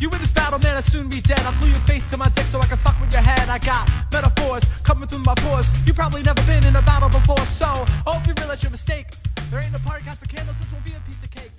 You win this battle, man, I'll soon be dead. I'll glue your face to my dick so I can fuck with your head. I got metaphors coming through my pores. You probably never been in a battle before, so I hope you realize your mistake. There ain't no party, got some candles, this won't be a piece of cake.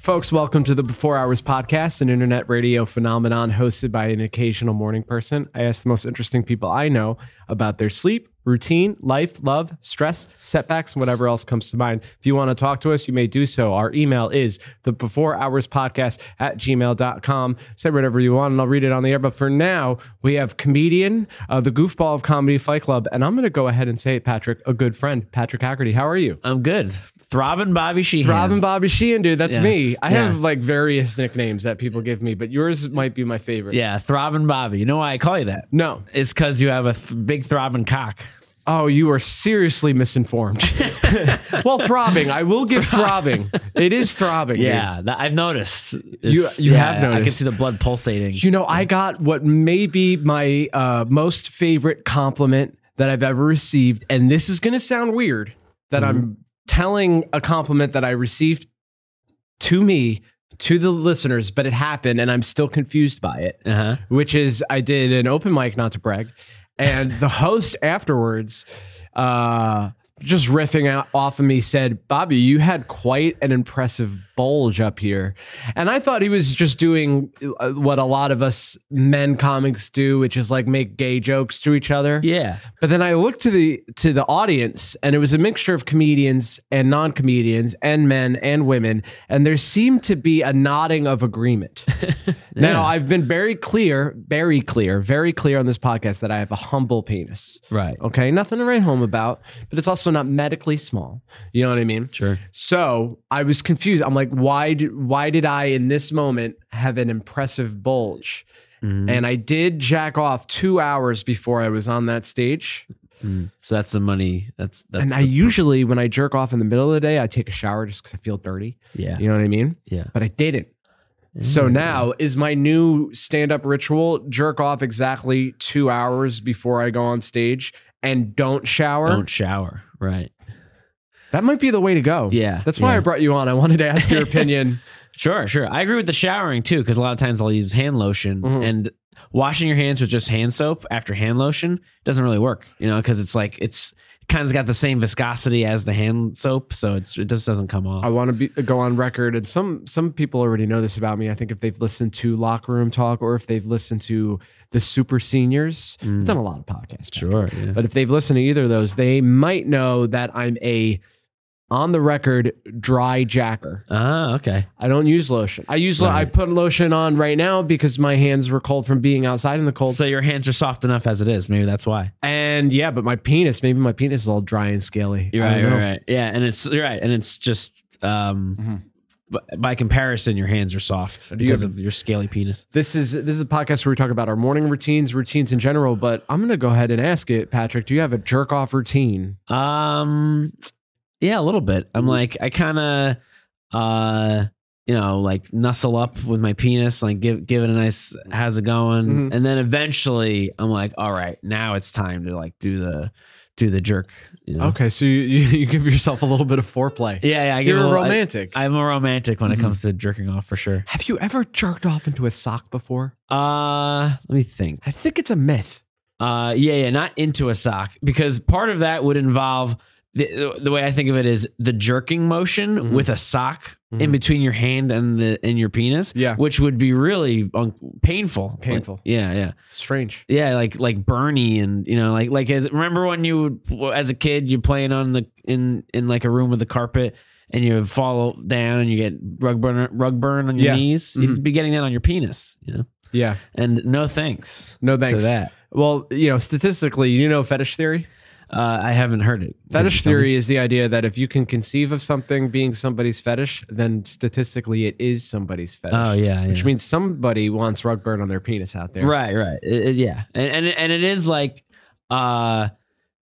Folks, welcome to the Before Hours podcast, an internet radio phenomenon hosted by an occasional morning person. I ask the most interesting people I know about their sleep, routine, life, love, stress, setbacks, whatever else comes to mind. If you want to talk to us, you may do so. Our email is the Before Hours podcast at gmail.com. Say whatever you want and I'll read it on the air. But for now, we have comedian, uh, the goofball of comedy fight club. And I'm going to go ahead and say it, Patrick, a good friend, Patrick Haggerty. How are you? I'm good. Throbbing Bobby Sheehan. Throbbing Bobby Sheehan, dude. That's Yeah. me. I Yeah. have like various nicknames that people give me, but yours might be my favorite. Yeah, Throbbing Bobby. You know why I call you that? No. It's because you have a th- big throbbing cock. Oh, you are seriously misinformed. well, throbbing. I will give throbbing. It is throbbing. Yeah, that, I've noticed. You- It's- you yeah, have noticed. I can see the blood pulsating. You know, I got what may be my uh, most favorite compliment that I've ever received. And this is going to sound weird that I'm telling a compliment that I received to me, to the listeners, but it happened and I'm still confused by it. Uh-huh. which is I did an open mic, not to brag, and the host afterwards, uh, just riffing out off of me, said, "Bobby, you had quite an impressive bulge up here," and I thought he was just doing uh, what a lot of us men comics do, which is like make gay jokes to each other. Yeah. But then I looked to the to the audience, and it was a mixture of comedians and non comedians, and men and women, and there seemed to be a nodding of agreement. Now I've been very clear, very clear, very clear on this podcast that I have a humble penis. Right. Okay, nothing to write home about, but it's also not medically small. You know what I mean? Sure. So I was confused. I'm like, why did why did I in this moment have an impressive bulge? Mm-hmm. And I did jack off two hours before I was on that stage. So that's the money. That's that's. and I the- usually, when I jerk off in the middle of the day, I take a shower just because I feel dirty. yeah. You know what I mean? Yeah. But I didn't. So now is my new stand up ritual jerk off exactly two hours before I go on stage and don't shower. Don't shower. Right. That might be the way to go. Yeah, That's why yeah. I brought you on. I wanted to ask your opinion. Sure, sure. I agree with the showering too, because a lot of times I'll use hand lotion Mhm. and washing your hands with just hand soap after hand lotion doesn't really work, you know, because it's like it's kind of got the same viscosity as the hand soap, so it's it just doesn't come off. I want to be, go on record, and some some people already know this about me. I think if they've listened to Locker Room Talk or if they've listened to the Super Seniors, I've done a lot of podcasts. sure. Yeah. But if they've listened to either of those, they might know that I'm a on the record dry jacker. Ah, okay. I don't use lotion. I use lo- I put lotion on right now because my hands were cold from being outside in the cold. So your hands are soft enough as it is. Maybe that's why. and yeah, but my penis, maybe my penis is all dry and scaly. You're I right. don't Right, know. right. Yeah, and it's you're right, and it's just um, Mhm. b- by comparison, your hands are soft because of your scaly penis. This is this is a podcast where we talk about our morning routines, routines in general. But I'm gonna go ahead and ask it, Patrick. Do you have a jerk off routine? Um, yeah, a little bit. I'm like, I kind of, uh, you know, like nuzzle up with my penis, like give give it a nice how's it going, Mhm. and then eventually I'm like, all right, now it's time to like do the do the jerk. You know? Okay, so you, you, you give yourself a little bit of foreplay. Yeah, yeah. I You're a little- romantic. I'm a romantic when Mhm. it comes to jerking off for sure. have you ever jerked off into a sock before? Uh, let me think. I think it's a myth. Uh, yeah, yeah, not into a sock because part of that would involve the the way I think of it is the jerking motion Mhm. with a sock in Mhm. between your hand and the and your penis. Yeah. which would be really un- painful. Painful. Like, yeah, yeah, Strange. yeah. Like like Bernie and you know like like as- remember when you as a kid you playing on the in in like a room with a carpet. And you fall down and you get rug burn, rug burn on your Yeah. knees. Mhm. You'd be getting that on your penis, you know. Yeah. And no thanks No thanks. to that. Well, you know, statistically, you know fetish theory? Uh, I haven't heard it. Fetish theory is the idea that if you can conceive of something being somebody's fetish, then statistically it is somebody's fetish. Oh yeah, Which yeah. means somebody wants rug burn on their penis out there. right, right, It- it- yeah, and and and it is like, uh,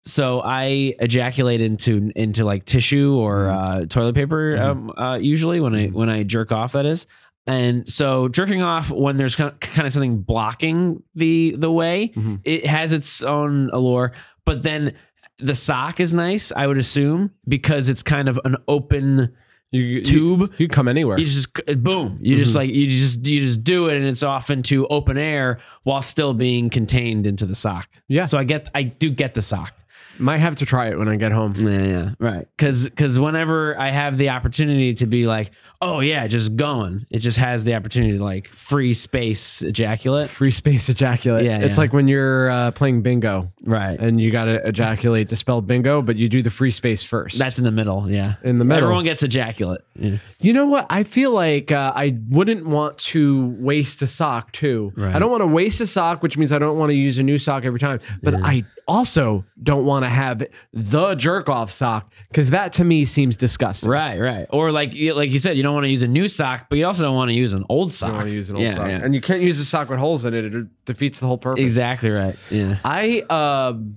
so I ejaculate into into like tissue or Mm-hmm. uh, toilet paper um, uh, usually when I when I jerk off. That is. And so jerking off when there's kind of something blocking the the way, Mhm. it has its own allure. But then the sock is nice, I would assume, because it's kind of an open You, tube. You, you come anywhere. You just boom. You just mm-hmm. like you just you just do it, and it's off into open air while still being contained into the sock. Yeah. So I get I do get the sock. Might have to try it when I get home. Yeah, yeah, right. Because because whenever I have the opportunity to be like, oh yeah, just going, it just has the opportunity to like free space ejaculate. Free space ejaculate. Yeah, it's yeah. like when you're uh, playing bingo Right. and you got to ejaculate to spell bingo, but you do the free space first. That's in the middle. Yeah. In the middle. Everyone gets ejaculate. Yeah. You know what? I feel like uh, I wouldn't want to waste a sock too. Right. I don't want to waste a sock, which means I don't want to use a new sock every time. But I also don't want to have the jerk off sock because that to me seems disgusting. Right. Right. Or like you- like you said, you don't want to use a new sock, but you also don't want to use an old sock. I don't want to use an old Yeah, sock, yeah. and you can't use a sock with holes in it. It defeats the whole purpose. Exactly right. Yeah. I um,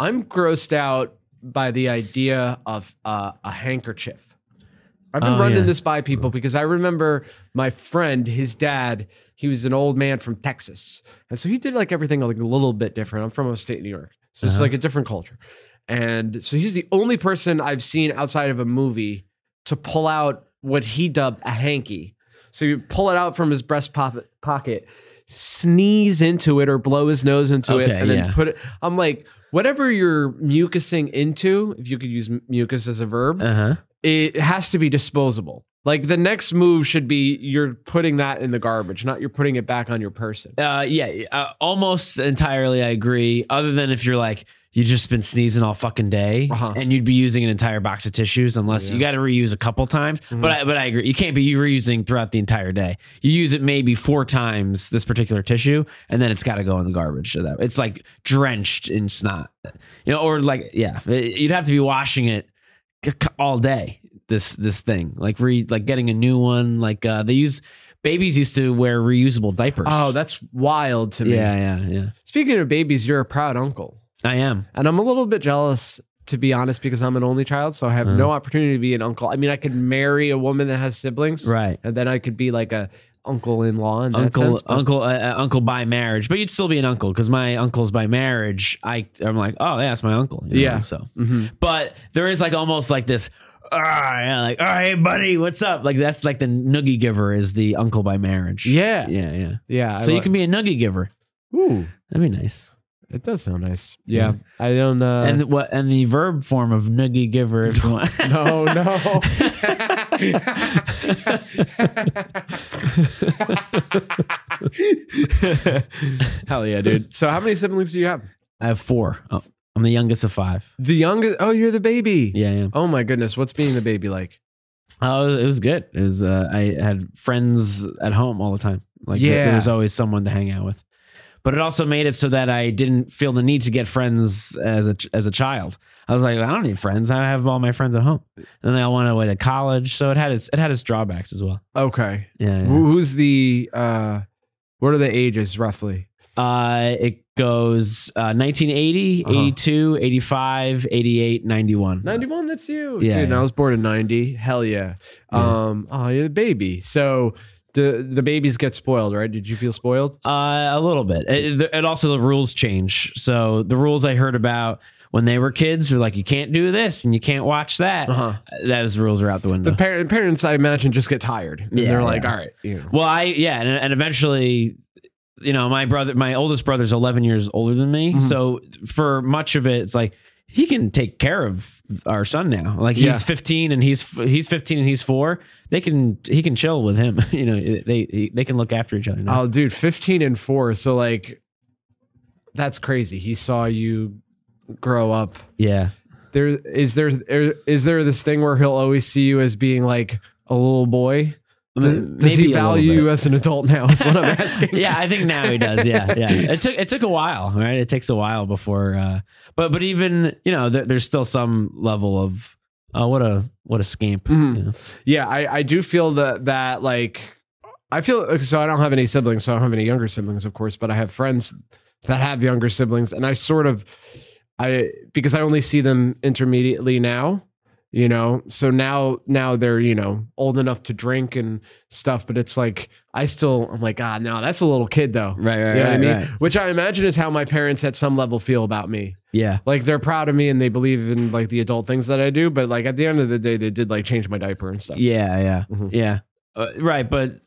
I'm grossed out by the idea of uh, a handkerchief. I've been Oh, running yeah. this by people because I remember my friend, his dad. He was an old man from Texas, and so he did like everything like a little bit different. I'm from upstate New York, so it's Uh-huh. like a different culture. And so he's the only person I've seen outside of a movie to pull out what he dubbed a hanky. So you pull it out from his breast pocket, pocket sneeze into it or blow his nose into it, Okay, and then yeah. put it. I'm like, whatever you're mucusing into, if you could use mucus as a verb, Uh huh. It has to be disposable. Like the next move should be you're putting that in the garbage, not you're putting it back on your person. Uh, yeah, uh, almost entirely. I agree. Other than if you're like you've just been sneezing all fucking day, Uh-huh. and you'd be using an entire box of tissues, unless you got to reuse a couple times. Mm-hmm. But I, but I agree. You can't be reusing throughout the entire day. You use it maybe four times this particular tissue, and then it's got to go in the garbage. So that it's like drenched in snot, you know, or like yeah, you'd have to be washing it all day. This this thing like re like getting a new one. Like uh, they use. Babies used to wear reusable diapers. Oh, that's wild to me. Yeah, yeah, yeah. Speaking of babies, you're a proud uncle. I am. And I'm a little bit jealous, to be honest, because I'm an only child. So I have no opportunity to be an uncle. I mean, I could marry a woman that has siblings. Right. And then I could be like a uncle in law Uncle, sense, uncle, uh, uh, uncle by marriage, but you'd still be an uncle because my uncle's by marriage. I, I'm like, oh yeah, that's my uncle. you know, Yeah. So, Mhm. but there is like almost like this. Ah, yeah, like, oh, hey, buddy, what's up? Like that's like the noogie giver is the uncle by marriage. Yeah. yeah, yeah. Yeah. so I you can be a noogie giver. Ooh, That'd be nice. It does sound nice. Yeah. I don't uh and the, what? And the verb form of noogie giver. If you want. No, no. Hell yeah, dude. So how many siblings do you have? I have four. Oh, I'm the youngest of five. The youngest oh, you're the baby. Yeah, yeah. Oh my goodness. What's being the baby like? Oh, it was good. It was. Uh, I had friends at home all the time. Like there- Yeah. there was always someone to hang out with. But it also made it so that I didn't feel the need to get friends as a as a child. I was like, I don't need friends. I have all my friends at home, and then I went away to college. So it had its it had its drawbacks as well. Okay. Yeah. yeah. Who's the uh what are the ages roughly? Uh, it goes uh, 1980, Uh-huh. 82, 85, 88, 91. 91, that's you. Yeah, Dude, yeah. I was born in 90. Hell yeah. Yeah. Um oh, you're the baby. So the the babies get spoiled, right? Did you feel spoiled? Uh, a little bit. It, it also the rules change. So the rules I heard about when they were kids were like you can't do this and you can't watch that. Uh-huh. Those rules are out the window. The par- parents, I imagine, just get tired. And Yeah, they're like, yeah. all right, you know. well, I yeah, and, and eventually, you know, my brother, my oldest brother's eleven years older than me. Mhm. So for much of it, it's like he can take care of our son now. Like he's Yeah. 15 and he's he's 15 and he's four. They can he can chill with him. you know, they they can look after each other. Now. Oh, dude, 15 and 4. So, like, that's crazy. He saw you grow up. yeah. There is there is there this thing where he'll always see you as being like a little boy? Does, does he value you as an adult now? Is what I'm asking. yeah, I think now he does. Yeah, yeah. It took it took a while, right? It takes a while before, uh, but but even you know, there, there's still some level of oh, what a what a scamp. Mhm. you know? Yeah, I, I do feel that that like I feel so I don't have any siblings, so I don't have any younger siblings, of course, but I have friends that have younger siblings, and I sort of I because I only see them intermediately now. You know so now now they're you know old enough to drink and stuff but it's like i still i'm like ah no that's a little kid though Right, right, you know what i mean right. which i imagine is how my parents at some level feel about me Yeah. like they're proud of me and they believe in like the adult things that i do but like at the end of the day they did like change my diaper and stuff Yeah, yeah, Mhm. yeah. Uh, right, but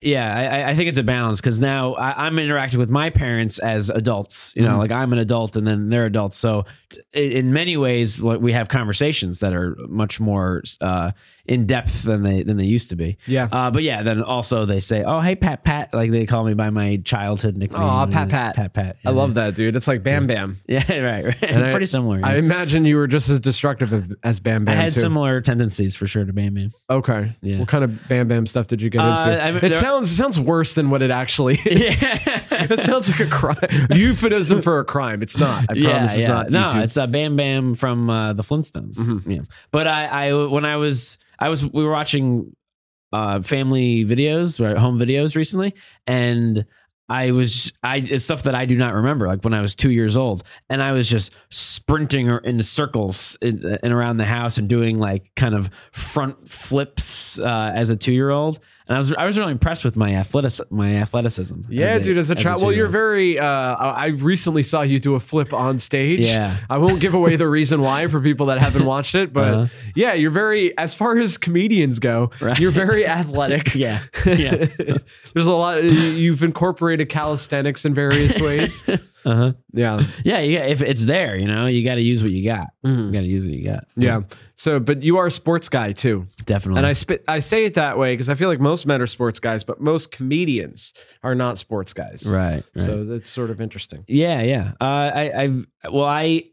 yeah, I, I- think it's a balance because now I, I'm interacting with my parents as adults. You know, Mhm. like I'm an adult and then they're adults. So in, in many ways, like, we have conversations that are much more uh, in depth than they than they used to be. yeah Uh, but yeah, then also they say, "Oh, hey, Pat, Pat," like they call me by my childhood nickname. Aw, Pat, Pat. Pat, Pat. i love that dude it's like bam bam Yeah, right, right. And I- Pretty similar. i imagine you were just as destructive as- bam bam I had too. similar tendencies for sure to Bam Bam. Okay. Yeah. What kind of bam bam stuff did you get Uh, into? I mean, sounds sounds worse than what it actually is. Yeah. it sounds like a crime. Euphemism for a crime. It's not. I promise it's not. No, YouTube. it's uh, Bam Bam from uh, the Flintstones. Mhm. Yeah, but I, I when I was I was we were watching uh, family videos, right, home videos recently, and I was I it's stuff that I do not remember, like when I was two years old, and I was just sprinting in circles in, and around the house and doing like kind of front flips uh, as a two year old, and I was I was really impressed with my athletic my athleticism. yeah, a- dude. As a child, well, you're very. Uh, I I recently saw you do a flip on stage. Yeah. I won't give away the reason why for people that haven't watched it, but Uh-huh. yeah, you're very. As far as comedians go, Right. you're very athletic. Yeah. Yeah. There's a lot. You've incorporated calisthenics in various ways. uh-huh. Yeah. Yeah, yeah. If it's there, you know, you got to use what you got. Mhm. You got to use what you got. Yeah. So, but you are a sports guy too. definitely. And I spit, I say it that way because I feel like most men are sports guys, but most comedians are not sports guys. right, right. So that's sort of interesting. yeah, yeah. Uh, I, I've well, I,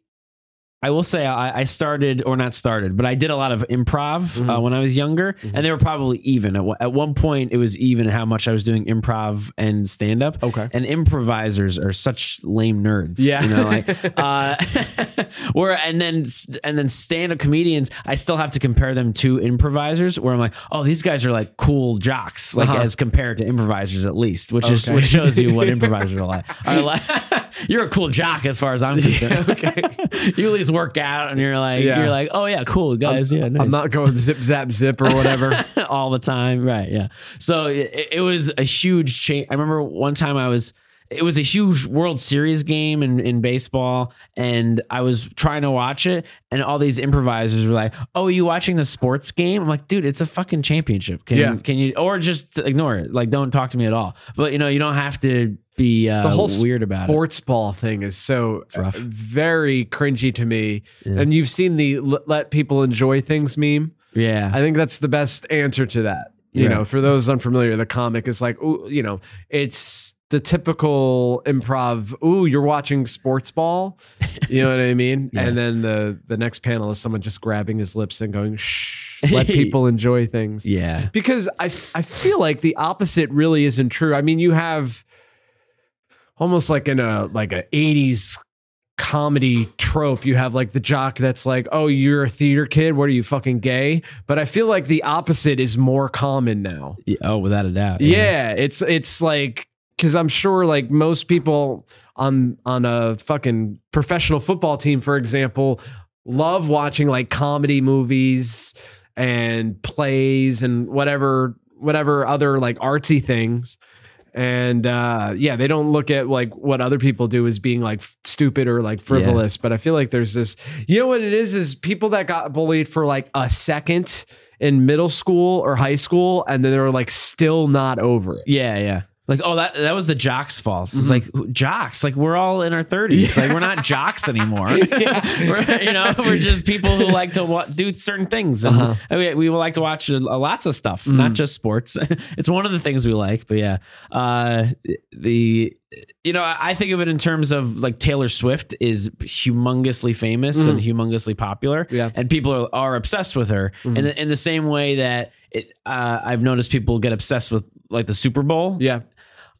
I will say I, I started or not started, but I did a lot of improv uh, Mhm. when I was younger, Mhm. and they were probably even. At, one- at one point, it was even how much I was doing improv and stand up. Okay. And improvisers are such lame nerds. Yeah. you know, like uh, where and then and then stand up comedians. I still have to compare them to improvisers. Where I'm like, oh, these guys are like cool jocks, like Uh-huh. as compared to improvisers at least, which is which shows you what improvisers are like. Are like you're a cool jock as far as I'm concerned. okay. you at least work out, and you're like Yeah. you're like, oh yeah, cool guys, yeah, nice I'm not going zip zap zip or whatever. all the time. Right. Yeah. So it, it was a huge change. I remember one time I was, it was a huge World Series game in, in baseball, and I was trying to watch it, and all these improvisers were like, "Oh, are you watching the sports game?" I'm like, "Dude, it's a fucking championship. Can Yeah. can you or just ignore it? Like, don't talk to me at all." But you know, you don't have to be uh, The whole weird about it. Sports ball thing is so very cringy to me. Yeah. And you've seen the let people enjoy things meme. Yeah. I think that's the best answer to that. You Yeah. know, for those unfamiliar, the comic is like, ooh, you know, it's the typical improv. Ooh, you're watching sports ball. You know what I mean? Yeah. And then the the next panel is someone just grabbing his lips and going, shh, let people enjoy things. yeah. Because I I feel like the opposite really isn't true. I mean, you have almost like in a like a 80s comedy trope you have like the jock that's like oh you're a theater kid what are you fucking gay but i feel like the opposite is more common now Yeah. Oh, without a doubt. yeah, it's it's like because i'm sure like most people on on a fucking professional football team for example love watching like comedy movies and plays and whatever whatever other like artsy things and uh yeah they don't look at like what other people do as being like f- stupid or like frivolous. But i feel like there's this you know what it is is people that got bullied for like a second in middle school or high school and then they're like still not over it. Yeah, yeah. Like, oh, that that was the jocks' fault. It's like jocks. Like we're all in our thirties. Like we're not jocks anymore. we're, you know, we're just people who like to wa- do certain things, and Uh-huh. and we, we like to watch uh, lots of stuff, not just sports. it's one of the things we like. But yeah, uh, the you know, I think of it in terms of like Taylor Swift is humongously famous and humongously popular, Yeah. and people are, are obsessed with her in the, in the same way that it. Uh, I've noticed people get obsessed with like the Super Bowl, yeah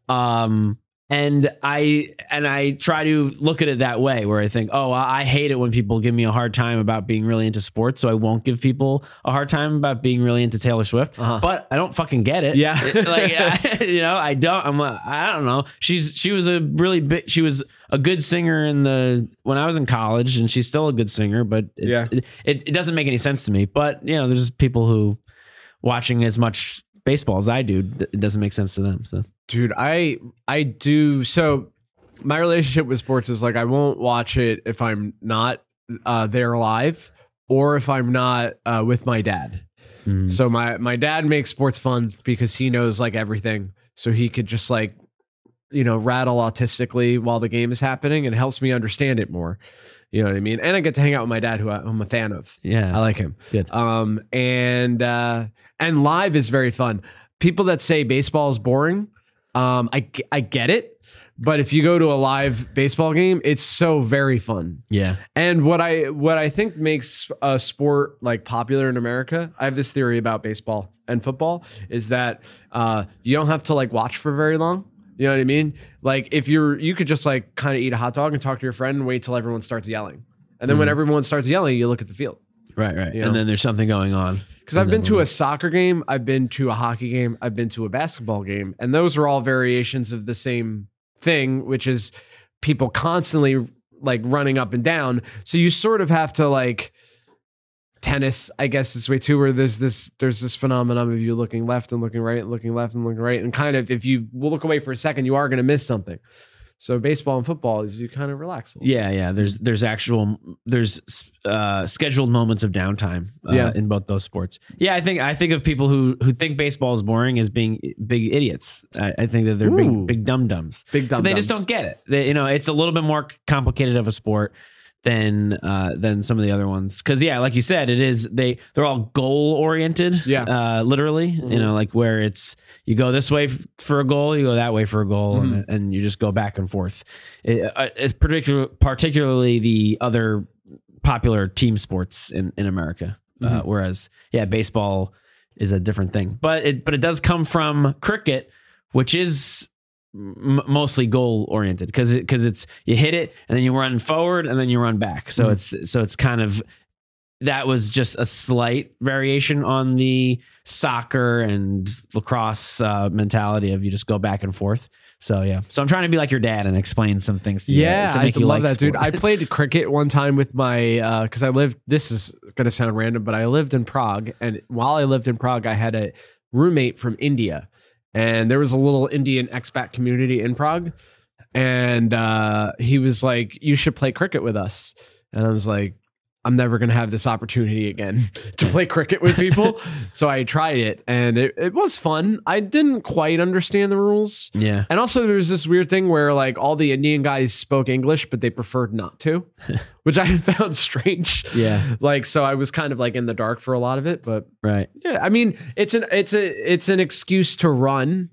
um and i and i try to look at it that way where i think oh i hate it when people give me a hard time about being really into sports so i won't give people a hard time about being really into taylor swift Uh-huh. but i don't fucking get it Yeah. It- like I- you know i don't i'm a, i don't know she's she was a really big she was a good singer in the when I was in college, and she's still a good singer, but it, Yeah. it, it, it doesn't make any sense to me. But you know, there's people who watching as much baseball as I do, it doesn't make sense to them. So Dude, I I do so my relationship with sports is like I won't watch it if I'm not uh there live or if I'm not uh with my dad. Mhm. So my my dad makes sports fun because he knows like everything. So he could just like you know rattle autistically while the game is happening and helps me understand it more. You know what I mean? And I get to hang out with my dad who I, I'm a fan of. yeah, I like him. Good. Um, and uh, and live is very fun. People that say baseball is boring, um, I I get it, but if you go to a live baseball game, it's so very fun. yeah, And what I what I think makes a sport like popular in America, I have this theory about baseball and football is that uh, you don't have to like watch for very long. You know what I mean? Like if you're you could just like kind of eat a hot dog and talk to your friend and wait till everyone starts yelling. And then when mm-hmm. everyone starts yelling, you look at the field. right, right. You know? And then there's something going on Because I've been to a soccer game, I've been to a hockey game, I've been to a basketball game, and those are all variations of the same thing, which is people constantly like running up and down. So you sort of have to like tennis, I guess this way too, where there's this there's this phenomenon of you looking left and looking right and looking left and looking right, and kind of if you will look away for a second, you are going to miss something. So baseball and football is you kind of relax. A little. Yeah, yeah. There's there's actual there's uh, scheduled moments of downtime uh, Yeah. in both those sports. Yeah, I think I think of people who who think baseball is boring as being big idiots. I, I think that they're Ooh. big big dum dums. Big dumb. They just don't get it. They, you know, it's a little bit more complicated of a sport than uh, than some of the other ones. Because yeah, like you said, it is they they're all goal oriented. Yeah. uh, literally. You know, like where it's you go this way f- for a goal, you go that way for a goal, and, and you just go back and forth. It, uh, it's particular particularly the other popular team sports in in America. Uh, whereas yeah, baseball is a different thing, but it but it does come from cricket, which is m- mostly goal oriented because it because it's you hit it and then you run forward and then you run back. So Mhm. it's so it's kind of that was just a slight variation on the soccer and lacrosse uh, mentality of you just go back and forth. So yeah, so I'm trying to be like your dad and explain some things to you. Yeah, I love like that, dude. I played cricket one time with my because I lived. This is gonna sound random, but I lived in Prague, and while I lived in Prague, I had a roommate from India, and there was a little Indian expat community in Prague, and uh, he was like, "You should play cricket with us," and I was like. I'm never going to have this opportunity again to play cricket with people. so I tried it and it, it was fun. I didn't quite understand the rules. yeah, And also, there's this weird thing where like all the Indian guys spoke English, but they preferred not to, which I found strange. Yeah. Like, so I was kind of like in the dark for a lot of it, but right. yeah, I mean, it's an it's a it's an excuse to run,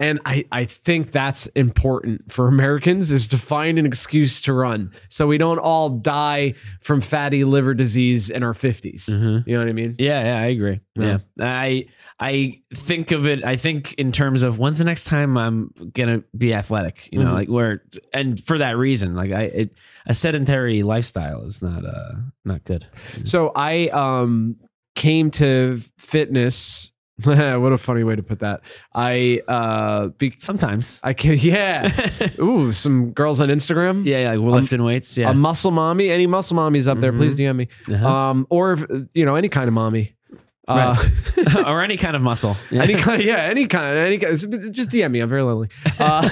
and I I think that's important for Americans is to find an excuse to run, so we don't all die from fatty liver disease in our 50s. Mhm. You know what I mean? Yeah, yeah, I agree. Yeah. Yeah. I I think of it I think in terms of when's the next time I'm going to be athletic, you know, Mhm. like where and for that reason, like I it, a sedentary lifestyle is not uh not good. So I um came to fitness. what a funny way to put that. I uh be, Sometimes. I can yeah. Ooh, some girls on Instagram. yeah, like we're lifting weights, yeah. A muscle mommy. Any muscle mommies up there, please DM me. Uh-huh. Um, or if, you know any kind of mommy. Uh, or any kind of muscle. Yeah. any kind, of, yeah, any kind, of, any kind. Of, Just DM me. I'm very lonely. Uh,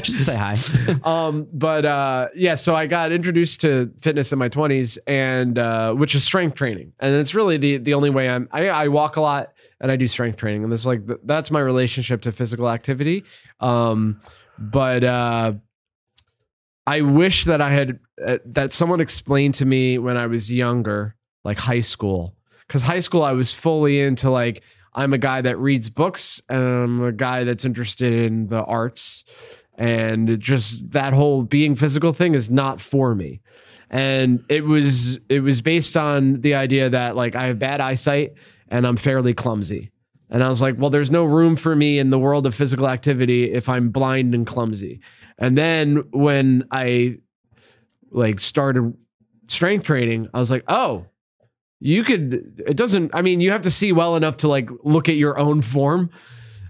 Just say hi. um, but uh, yeah, so I got introduced to fitness in my 20s, and uh, which is strength training, and it's really the the only way I'm. I, I walk a lot and I do strength training, and this is like that's my relationship to physical activity. Um, but uh, I wish that I had uh, that someone explained to me when I was younger, like high school, because high school I was fully into like. I'm a guy that reads books and I'm a guy that's interested in the arts. And just that whole being physical thing is not for me. And it was it was based on the idea that like i have bad eyesight and i'm fairly clumsy. And i was like well there's no room for me in the world of physical activity if i'm blind and clumsy. And then when i like started strength training i was like oh you could it doesn't i mean you have to see well enough to like look at your own form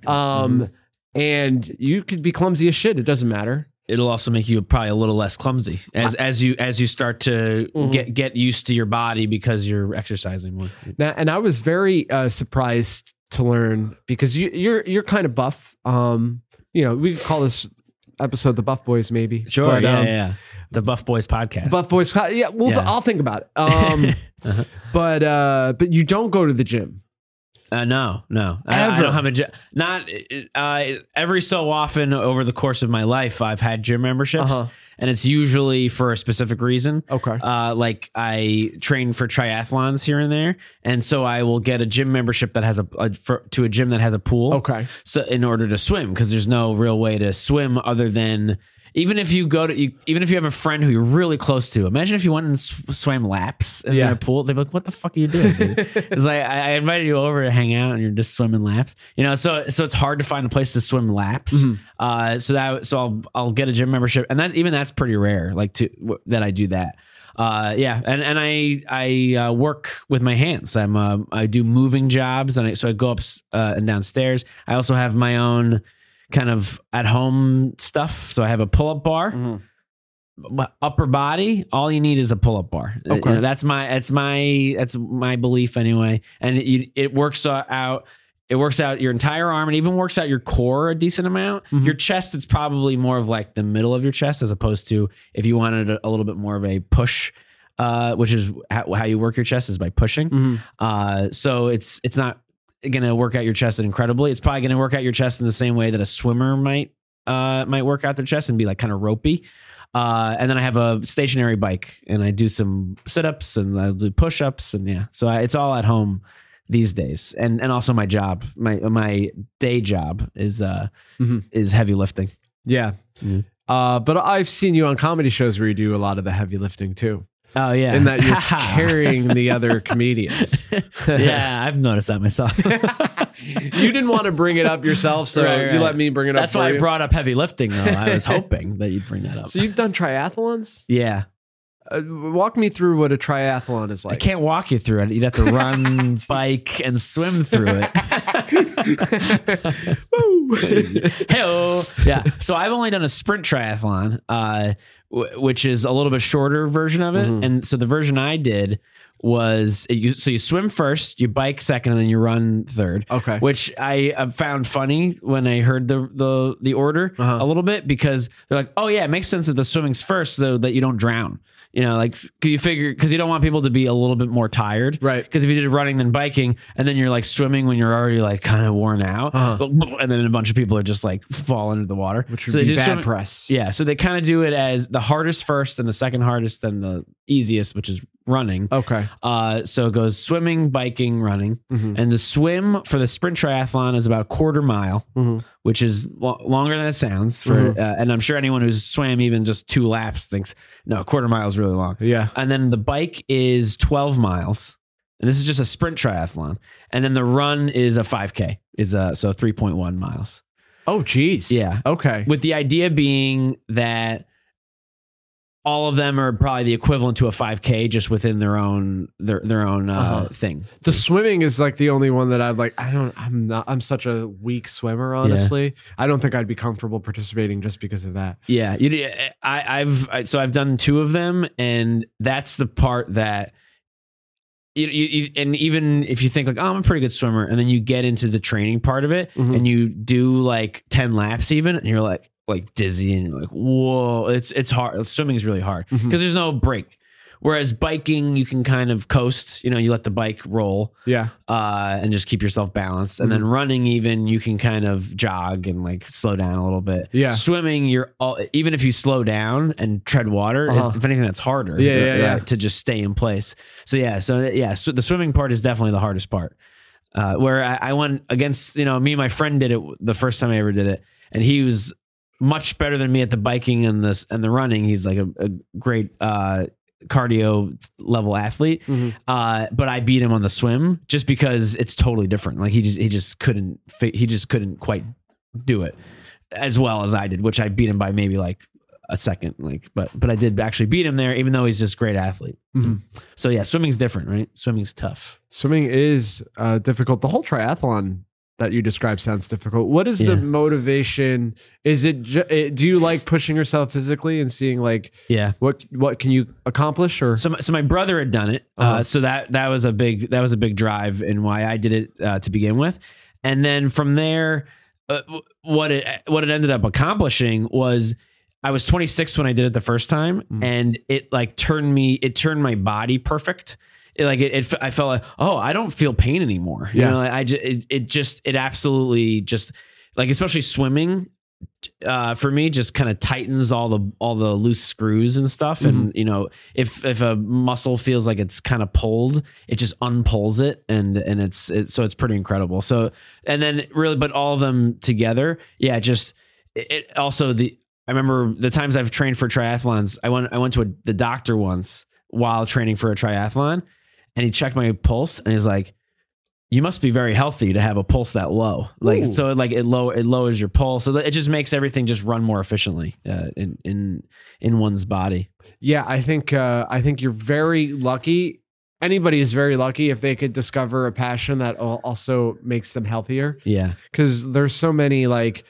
um and you could be clumsy as shit. It doesn't matter. it'll also make you probably a little less clumsy as as you as you start to Mhm. get get used to your body because you're exercising more. Now, and I was very uh, surprised to learn because you, you're you're kind of buff. Um, you know, we could call this episode the Buff Boys, maybe. Sure, But, yeah, um, yeah, yeah. The Buff Boys podcast. The Buff Boys. Podcast. Yeah, well, Yeah. I'll think about it. Um, Uh-huh. but uh, but you don't go to the gym. Uh, no, no, I, I don't have a gym. Not uh, every so often over the course of my life, I've had gym memberships, Uh-huh. and it's usually for a specific reason. Okay. Uh, like I train for triathlons here and there, and so I will get a gym membership that has a, a for, to a gym that has a pool. Okay. So in order to swim, because there's no real way to swim other than even if you go to you, even if you have a friend who you're really close to. Imagine if you went and sw- swam laps in Yeah. their pool. They'd be like, "What the fuck are you doing?" dude?" it's like I, I invited you over to hang out, and you're just swimming laps. You know, so so it's hard to find a place to swim laps. Mhm. Uh, so that so I'll I'll get a gym membership, and that even that's pretty rare. Like to w- that I do that. Uh, yeah, and and I I uh, work with my hands. I'm uh, I do moving jobs, and I, so I go up uh, and downstairs. I also have my own kind of at home stuff. So I have a pull up bar, Mhm. upper body. All you need is a pull up bar. Uh, you know, that's my that's my that's my belief anyway, and it, it works out. It works out your entire arm and even works out your core a decent amount. Mhm. Your chest, it's probably more of like the middle of your chest as opposed to if you wanted a, a little bit more of a push, uh, which is how, how you work your chest is by pushing. Mhm. Uh, so it's it's not going to work out your chest incredibly. It's probably going to work out your chest in the same way that a swimmer might uh, might work out their chest and be like kind of ropey. Uh, and then I have a stationary bike and I do some sit ups and I'll do push ups and yeah. So I, it's all at home these days. And and also my job, my my day job is uh Mhm. is heavy lifting. Yeah. Mhm. Uh, but I've seen you on comedy shows where you do a lot of the heavy lifting too, Oh yeah, in that you're carrying the other comedians. yeah, I've noticed that myself. you didn't want to bring it up yourself, so Right, you let me bring it up. That's why I brought up heavy lifting though. I was hoping that you'd bring that up. So you've done triathlons. yeah. Uh, walk me through what a triathlon is like. I can't walk you through it. You'd have to run, bike, and swim through it. Hello. Yeah. So I've only done a sprint triathlon, uh, w- which is a little bit shorter version of it. Mhm. And so the version I did was you, so you swim first, you bike second, and then you run third. Okay. Which I uh, found funny when I heard the the the order Uh-huh. a little bit because they're like, oh yeah, it makes sense that the swimming's first so that you don't drown. You know, like you figure because you don't want people to be a little bit more tired, Right. Because if you did running then biking, and then you're like swimming when you're already like kind of worn out, Uh-huh. and then a bunch of people are just like fall into the water, Which would So they be bad swim- press. Yeah, so they kind of do it as the hardest first, and the second hardest, then the easiest, which is running. Okay. Uh, so it goes swimming, biking, running, Mhm. and the swim for the sprint triathlon is about a quarter mile, Mhm. which is lo- longer than it sounds. For Mhm. uh, and I'm sure anyone who's swam even just two laps thinks no, a quarter mile is really long. Yeah. And then the bike is 12 miles, and this is just a sprint triathlon. And then the run is a 5K, is uh so 3.1 miles. Oh, geez. Yeah. Okay. With the idea being that all of them are probably the equivalent to a 5K, just within their own their their own uh, Uh-huh. thing. The swimming is like the only one that I'm like, I don't, I'm not, I'm such a weak swimmer, honestly. I don't think I'd be comfortable participating just because of that. Yeah, you. I, I've I, so I've done two of them, and that's the part that. You, you, you- and even if you think like, oh, I'm a pretty good swimmer, and then you get into the training part of it, Mhm. and you do like ten laps, even, and you're like, like dizzy, and you're like, whoa, it's it's hard. Swimming is really hard because Mhm. there's no break. Whereas biking, you can kind of coast. You know, you let the bike roll, Yeah. uh, and just keep yourself balanced. And then Mm-hmm. running, even you can kind of jog and like slow down a little bit. Yeah. Swimming, you're all, even if you slow down and tread water, Uh-huh. is, if anything, that's harder. Yeah, yeah, uh, yeah. To just stay in place. So yeah, so yeah, so the swimming part is definitely the hardest part. Uh, where I, I went against, you know, me and my friend did it the first time I ever did it, and he was much better than me at the biking and this and the running. He's like a, a great uh, cardio level athlete. Mhm. Uh, but I beat him on the swim just because it's totally different. Like he just he just couldn't he just couldn't quite do it as well as I did, which I beat him by maybe like a second. Like, but but I did actually beat him there, even though he's just great athlete. Mhm. So yeah, swimming's different, right? Swimming's tough. Swimming is uh, difficult. The whole triathlon that you describe sounds difficult. What is Yeah. the motivation? Is it, eh, do you like pushing yourself physically and seeing like Yeah. what what can you accomplish or So, my- so my brother had done it. uh Uh-huh. so that that was a big that was a big drive in why I did it uh, to begin with, and then from there, uh, what it what it ended up accomplishing was I was 26 when I did it the first time, Mm. and it like turned me it turned my body perfect. It, like it, it, I felt like oh I don't feel pain anymore. You Yeah. know, I just it, it just it absolutely just like especially swimming uh, for me just kind of tightens all the all the loose screws and stuff and you know if if a muscle feels like it's kind of pulled it just unpulls it and and it's it, so it's pretty incredible so and then really but all of them together yeah just it, it also the I remember the times I've trained for triathlons I went I went to a, the doctor once while training for a triathlon and he checked my pulse and he's like you must be very healthy to have a pulse that low. Like Ooh. so, like it low it lowers your pulse, so it just makes everything just run more efficiently uh, in in in one's body. Yeah, I think uh, I think you're very lucky. Anybody is very lucky if they could discover a passion that also makes them healthier. Yeah, Because there's so many like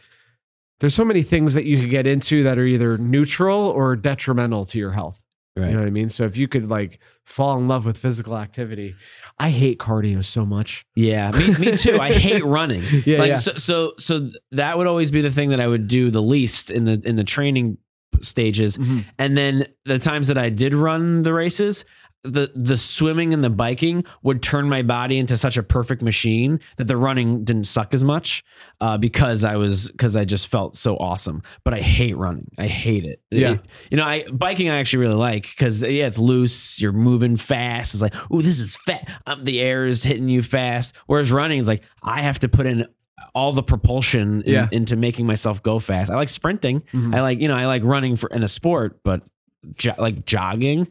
there's so many things that you could get into that are either neutral or detrimental to your health. Right. You know what I mean? So if you could like fall in love with physical activity, I hate cardio so much. Yeah, me, me too. I hate running. Yeah, like yeah. so, so so that would always be the thing that I would do the least in the in the training stages. Mhm. And then the times that I did run the races, the the swimming and the biking would turn my body into such a perfect machine that the running didn't suck as much uh, because I was because I just felt so awesome. But I hate running. I hate it. Yeah. It- you know, I biking I actually really like because yeah, it's loose. You're moving fast. It's like, oh, this is fat. Um, the air is hitting you fast. Whereas running is like I have to put in all the propulsion in- Yeah. into making myself go fast. I like sprinting. Mhm. I like you know I like running for in a sport, but jo- like jogging,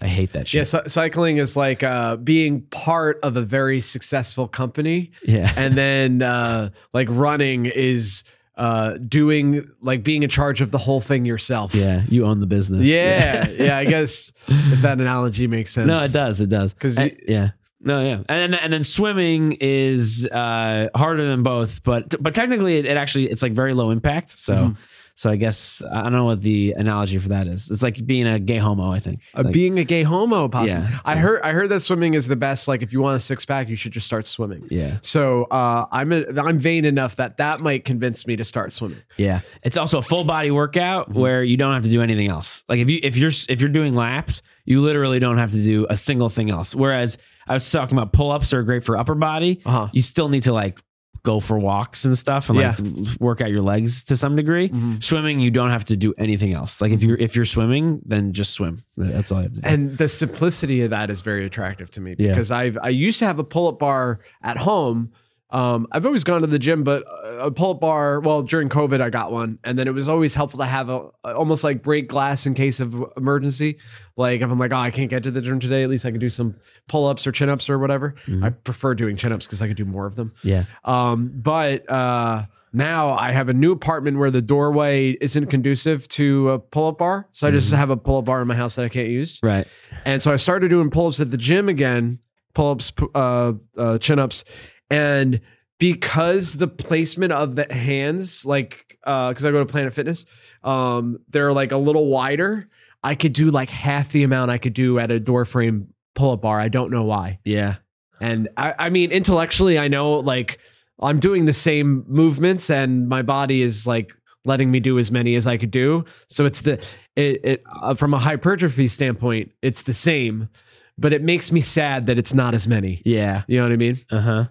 I hate that Yeah, shit. cy- cycling is like uh, being part of a very successful company, Yeah, and then uh, like running is uh, doing like being in charge of the whole thing yourself. yeah. You own the business. yeah, yeah. I guess if that analogy makes sense. no, it does. It does. Because yeah. No, yeah, and then and then swimming is uh, harder than both, but but technically it, it actually it's like very low impact. So Mhm. So I guess I don't know what the analogy for that is. It's like being a gay homo. I think. Uh, Like, being a gay homo, possibly. Yeah. I heard. I heard that swimming is the best. Like, if you want a six pack, you should just start swimming. yeah, So uh, I'm a, I'm vain enough that that might convince me to start swimming. yeah. It's also a full body workout Mm-hmm. where you don't have to do anything else. Like if you if you're if you're doing laps, you literally don't have to do a single thing else. Whereas I was talking about pull ups are great for upper body. Uh-huh. You still need to like go for walks and stuff and like work out your legs to some degree. Mhm. Swimming, you don't have to do anything else. Like if you're if you're swimming, then just swim. That's all you have to do. And the simplicity of that is very attractive to me because I've I used to have a pull up bar at home. Um, I've always gone to the gym, but a pull up bar. Well, during COVID, I got one, and then it was always helpful to have a almost like break glass in case of emergency. Like if I'm like, oh, I can't get to the gym today, at least I can do some pull ups or chin ups or whatever. I prefer doing chin ups because I can do more of them. yeah. Um, but uh, now I have a new apartment where the doorway isn't conducive to a pull up bar. So I just have a pull up bar in my house that I can't use. Right. And so I started doing pull ups at the gym again, pull ups, uh, uh, chin ups. And because the placement of the hands, like, because I go to Planet Fitness, um, they're like a little wider. I could do like half the amount I could do at a door frame pull up bar. I don't know why. Yeah. And I, I mean, intellectually, I know like I'm doing the same movements and my body is like letting me do as many as I could do. So it's the, it, it uh, from a hypertrophy standpoint, it's the same, but it makes me sad that it's not as many. Yeah. You know what I mean? Uh huh.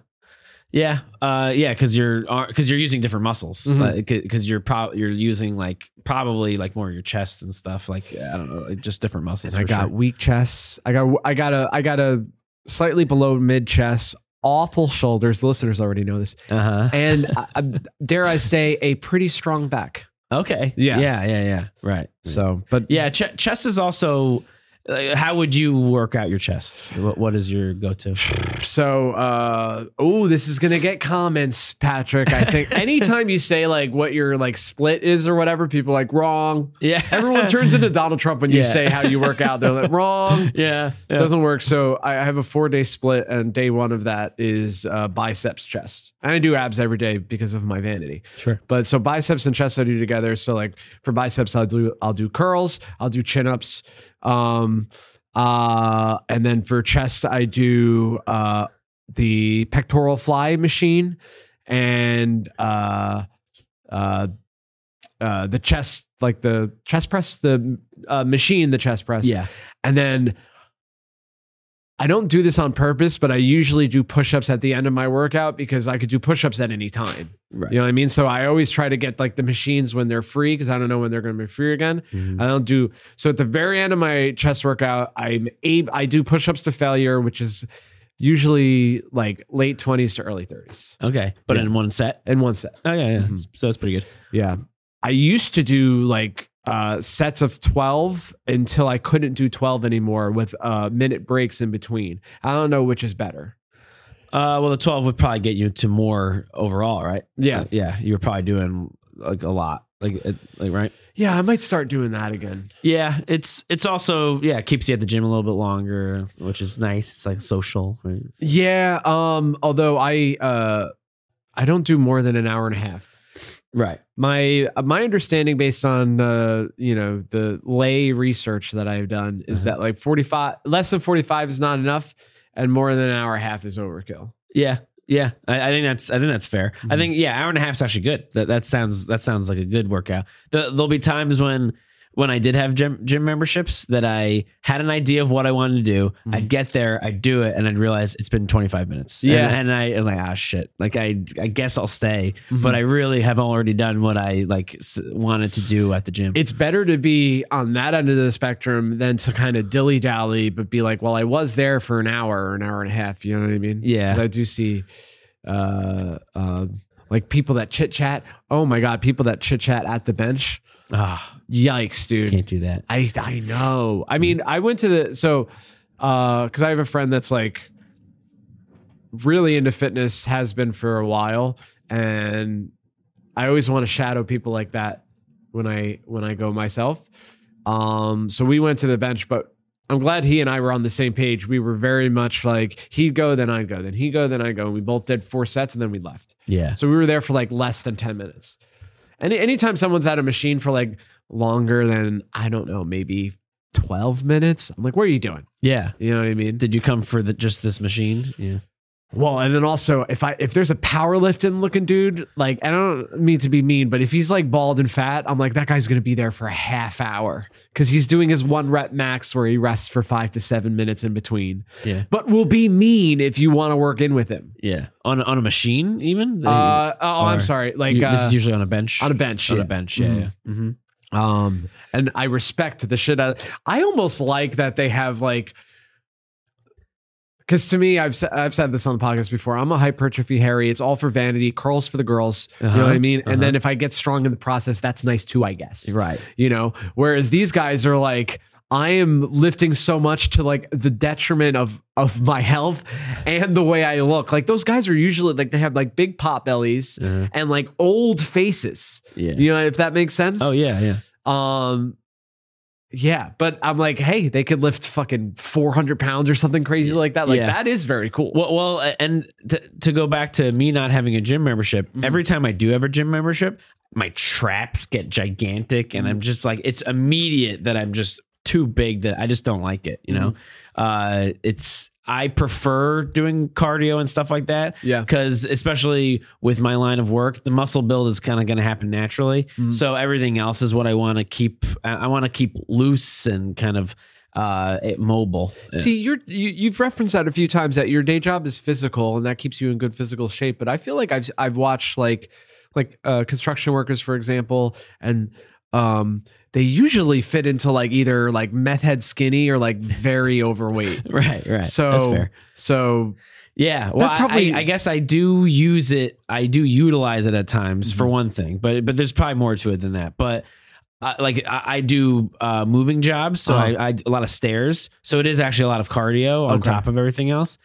Yeah. Uh. Yeah. Because you're because you're using different muscles. Because you're pro you're using like probably like more your chest and stuff. Like I don't know, like just different muscles. I got sure. weak chests. I got, I got a, I got a slightly below mid chest, awful shoulders. The listeners already know this. Uh huh. And uh, dare I say, a pretty strong back. Okay. Yeah. Yeah. Yeah. Yeah. Right. So, but Yeah, ch- chest is also Like, how would you work out your chest? What, what is your go-to? So, uh, oh, this is gonna get comments, Patrick. I think anytime you say like what your like split is or whatever, people are like wrong. Yeah, Everyone turns into Donald Trump when you Yeah. say how you work out. They're like wrong. yeah, It doesn't work. So I have a four day split, and day one of that is uh, biceps chest. And I do abs every day because of my vanity. Sure. But so biceps and chest I do together. So like for biceps, I'll do I'll do curls, I'll do chin ups, um, uh, and then for chest I do uh, the pectoral fly machine and uh, uh, uh, the chest like the chest press, the uh, machine, the chest press. Yeah, And then I don't do this on purpose, but I usually do push ups at the end of my workout because I could do push ups at any time. right. You know what I mean? So I always try to get like the machines when they're free because I don't know when they're going to be free again. Mhm. I don't do so at the very end of my chest workout, I'm able, I do push ups to failure, which is usually like late 20s to early 30s Okay, but Yeah. in one set. in one set. Oh yeah, yeah. Mhm. So that's pretty good. Yeah. I used to do like uh, sets of 12 until I couldn't do 12 anymore with uh, minute breaks in between. I don't know which is better. Uh, well, the twelve would probably get you to more overall, right? Yeah. Yeah. You were probably doing like a lot, like like right. Yeah, I might start doing that again. Yeah, it's it's also yeah it keeps you at the gym a little bit longer, which is nice. It's like social, right? Yeah, um although I uh I don't do more than an hour and a half. Right. My uh, my understanding based on uh you know the lay research that I've done is Uh-huh. that like 45 less than 45 is not enough and more than an hour and a half is overkill. Yeah. Yeah. I, I think that's I think that's fair. I Mhm. think yeah, hour and a half is actually good. That that sounds that sounds like a good workout. The, there'll be times when when I did have gym gym memberships that I had an idea of what I wanted to do. Mhm. I'd get there, I'd do it, and I'd realize it's been 25 minutes. And- Yeah. And, I am like, ah shit. Like I I guess I'll stay. Mhm. But I really have already done what I like wanted to do at the gym. it's better to be on that end of the spectrum than to kind of dilly dally, but be like, well, I was there for an hour or an hour and a half. You know what I mean? Yeah, I do see, uh, uh, like people that chit chat. Oh my god, people that chit chat at the bench. Ah, Yikes, dude. can't do that. I I know. I mean, I went to the so uh because I have a friend that's like really into fitness, has been for a while, and I always want to shadow people like that when I when I go myself. Um, so we went to the bench, but I'm glad he and I were on the same page. We were very much like he'd go, then I'd go, then he'd go, then I'd go. And we both did four sets and then we left. Yeah. So we were there for like less than 10 minutes. And anytime someone's at a machine for like longer than, I don't know, maybe 12 minutes, I'm like, what are you doing? Yeah. You know what I mean? Did you come for the just this machine? Yeah. Well, and then also if I if there's a powerlifting looking dude, like I don't mean to be mean, but if he's like bald and fat, I'm like, that guy's gonna be there for a half hour. Cause he's doing his one rep max where he rests for five to seven minutes in between. Yeah. But will be mean if you want to work in with him. Yeah. On on a machine even? Uh, oh, I'm sorry. Like You- this uh, is usually on a bench. on a bench. on yeah. a bench. Yeah. Mhm. Yeah. Mm-hmm. Um, and I respect the shit out. I almost like that they have like, because to me, I've I've said this on the podcast before. I'm a hypertrophy Harry. It's all for vanity. Curls for the girls. You know what I Uh-huh, mean? uh-huh. And then if I get strong in the process, that's nice too. I guess. Right. You know. Whereas these guys are like. I am lifting so much to like the detriment of of my health and the way I look. Like those guys are usually like they have like big pot bellies Uh-huh. and like old faces. Yeah. You know if that makes sense. Oh yeah. Yeah. Um, yeah, but I'm like, hey, they could lift fucking 400 pounds or something crazy like that. Like Yeah. that is very cool. Well, well, and to, to go back to me not having a gym membership, Mhm. every time I do have a gym membership, my traps get gigantic, and I'm just like, it's immediate that I'm just too big that I just don't like it. You know, uh, it's I prefer doing cardio and stuff like that yeah, because especially with my line of work, the muscle build is kind of going to happen naturally. Mhm. So everything else is what I want to keep. I, want to keep loose and kind of uh, it- mobile. See, you're you, you've referenced that a few times that your day job is physical and that keeps you in good physical shape. But I feel like I've I've watched like like uh, construction workers, for example, and um, they usually fit into like either like meth head skinny or like very overweight. right, right. So that's fair. So Yeah, well, That's I- probably- I, I guess I do use it. I do utilize it at times Mm-hmm. for one thing, but but there's probably more to it than that. But uh, like I, I do uh, moving jobs, so Uh-huh. I, I a lot of stairs. So it is actually a lot of cardio on Okay. top of everything else.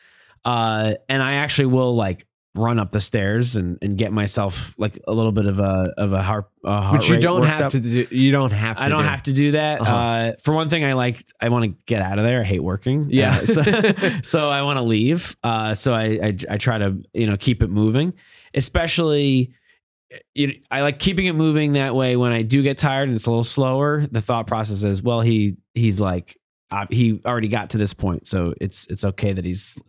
Uh, and I actually will like run up the stairs and, and get myself like a little bit of a of a heart, a heart Which you don't have up. to do. You don't have to. I don't do. have to do that. Uh-huh. Uh, for one thing, I like I want to get out of there. I hate working. Yeah. Uh, so, so I want to leave. Uh, so I, I I try to you know keep it moving, especially. I like keeping it moving that way. When I do get tired and it's a little slower, the thought process is, well, he he's like uh, he already got to this point, so it's it's okay that he's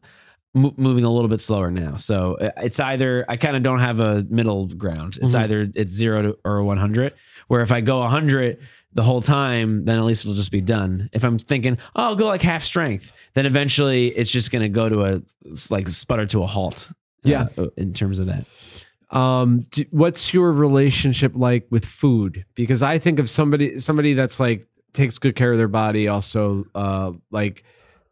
mo- moving a little bit slower now. So uh, it's either I kind of don't have a middle ground. It's Mhm. either it's zero to, or one hundred. Where if I go hundred the whole time, then at least it'll just be done. If I'm thinking, oh, I'll go like half strength, then eventually it's just gonna go to a like sputter to a halt. uh, Yeah. in terms of that. Um, do, what's your relationship like with food? Because I think of somebody somebody that's like takes good care of their body, also uh, like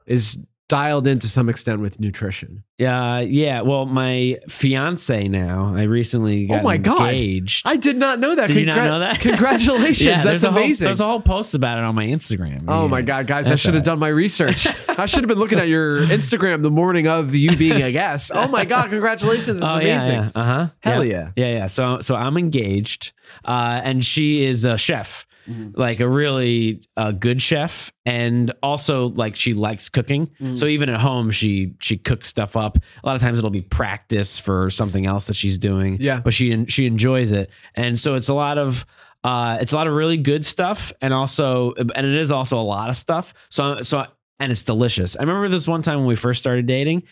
is dialed in to some extent with nutrition. Uh, yeah. Well, my fiance now. I recently got Oh my God. engaged. I did not know that. Did you not know that? Congratulations! Yeah, that's there's a whole- amazing. there's a whole post about it on my Instagram. Oh Yeah. my god, guys! I should have done my research. I should have been looking at your Instagram the morning of you being a guest. Oh my god, congratulations! It's Oh amazing. yeah, yeah. uh huh. Hell yeah. yeah. yeah, yeah. So so I'm engaged, uh, and she is a chef, Mm-hmm. like a really uh, good chef, and also like she likes cooking. Mm. So even at home, she she cooks stuff up. A lot of times it'll be practice for something else that she's doing. Yeah. but she she enjoys it, and so it's a lot of. Uh, it's a lot of really good stuff, and also, and it is also a lot of stuff. So, so, and it's delicious. I remember this one time when we first started dating.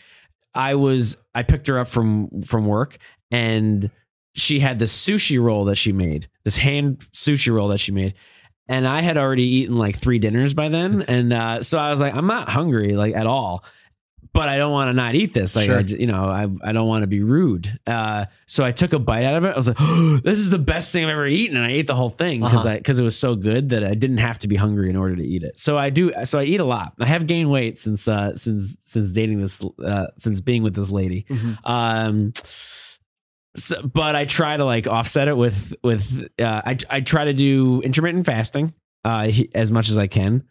I was I picked her up from from work and she had this sushi roll that she made, this hand sushi roll that she made. And I had already eaten like three dinners by then. And uh, so I was like, I'm not hungry like at all, but I don't want to not eat this. Like, Sure. I you know, I, I don't want to be rude. Uh, so I took a bite out of it. I was like, oh, this is the best thing I've ever eaten. And I ate the whole thing because Uh-huh. I, because it was so good that I didn't have to be hungry in order to eat it. So I do. So I eat a lot. I have gained weight since, uh, since, since dating this, uh, since being with this lady. Mhm. Um, so, but I try to like offset it with with uh, I I try to do intermittent fasting uh, as much as I can,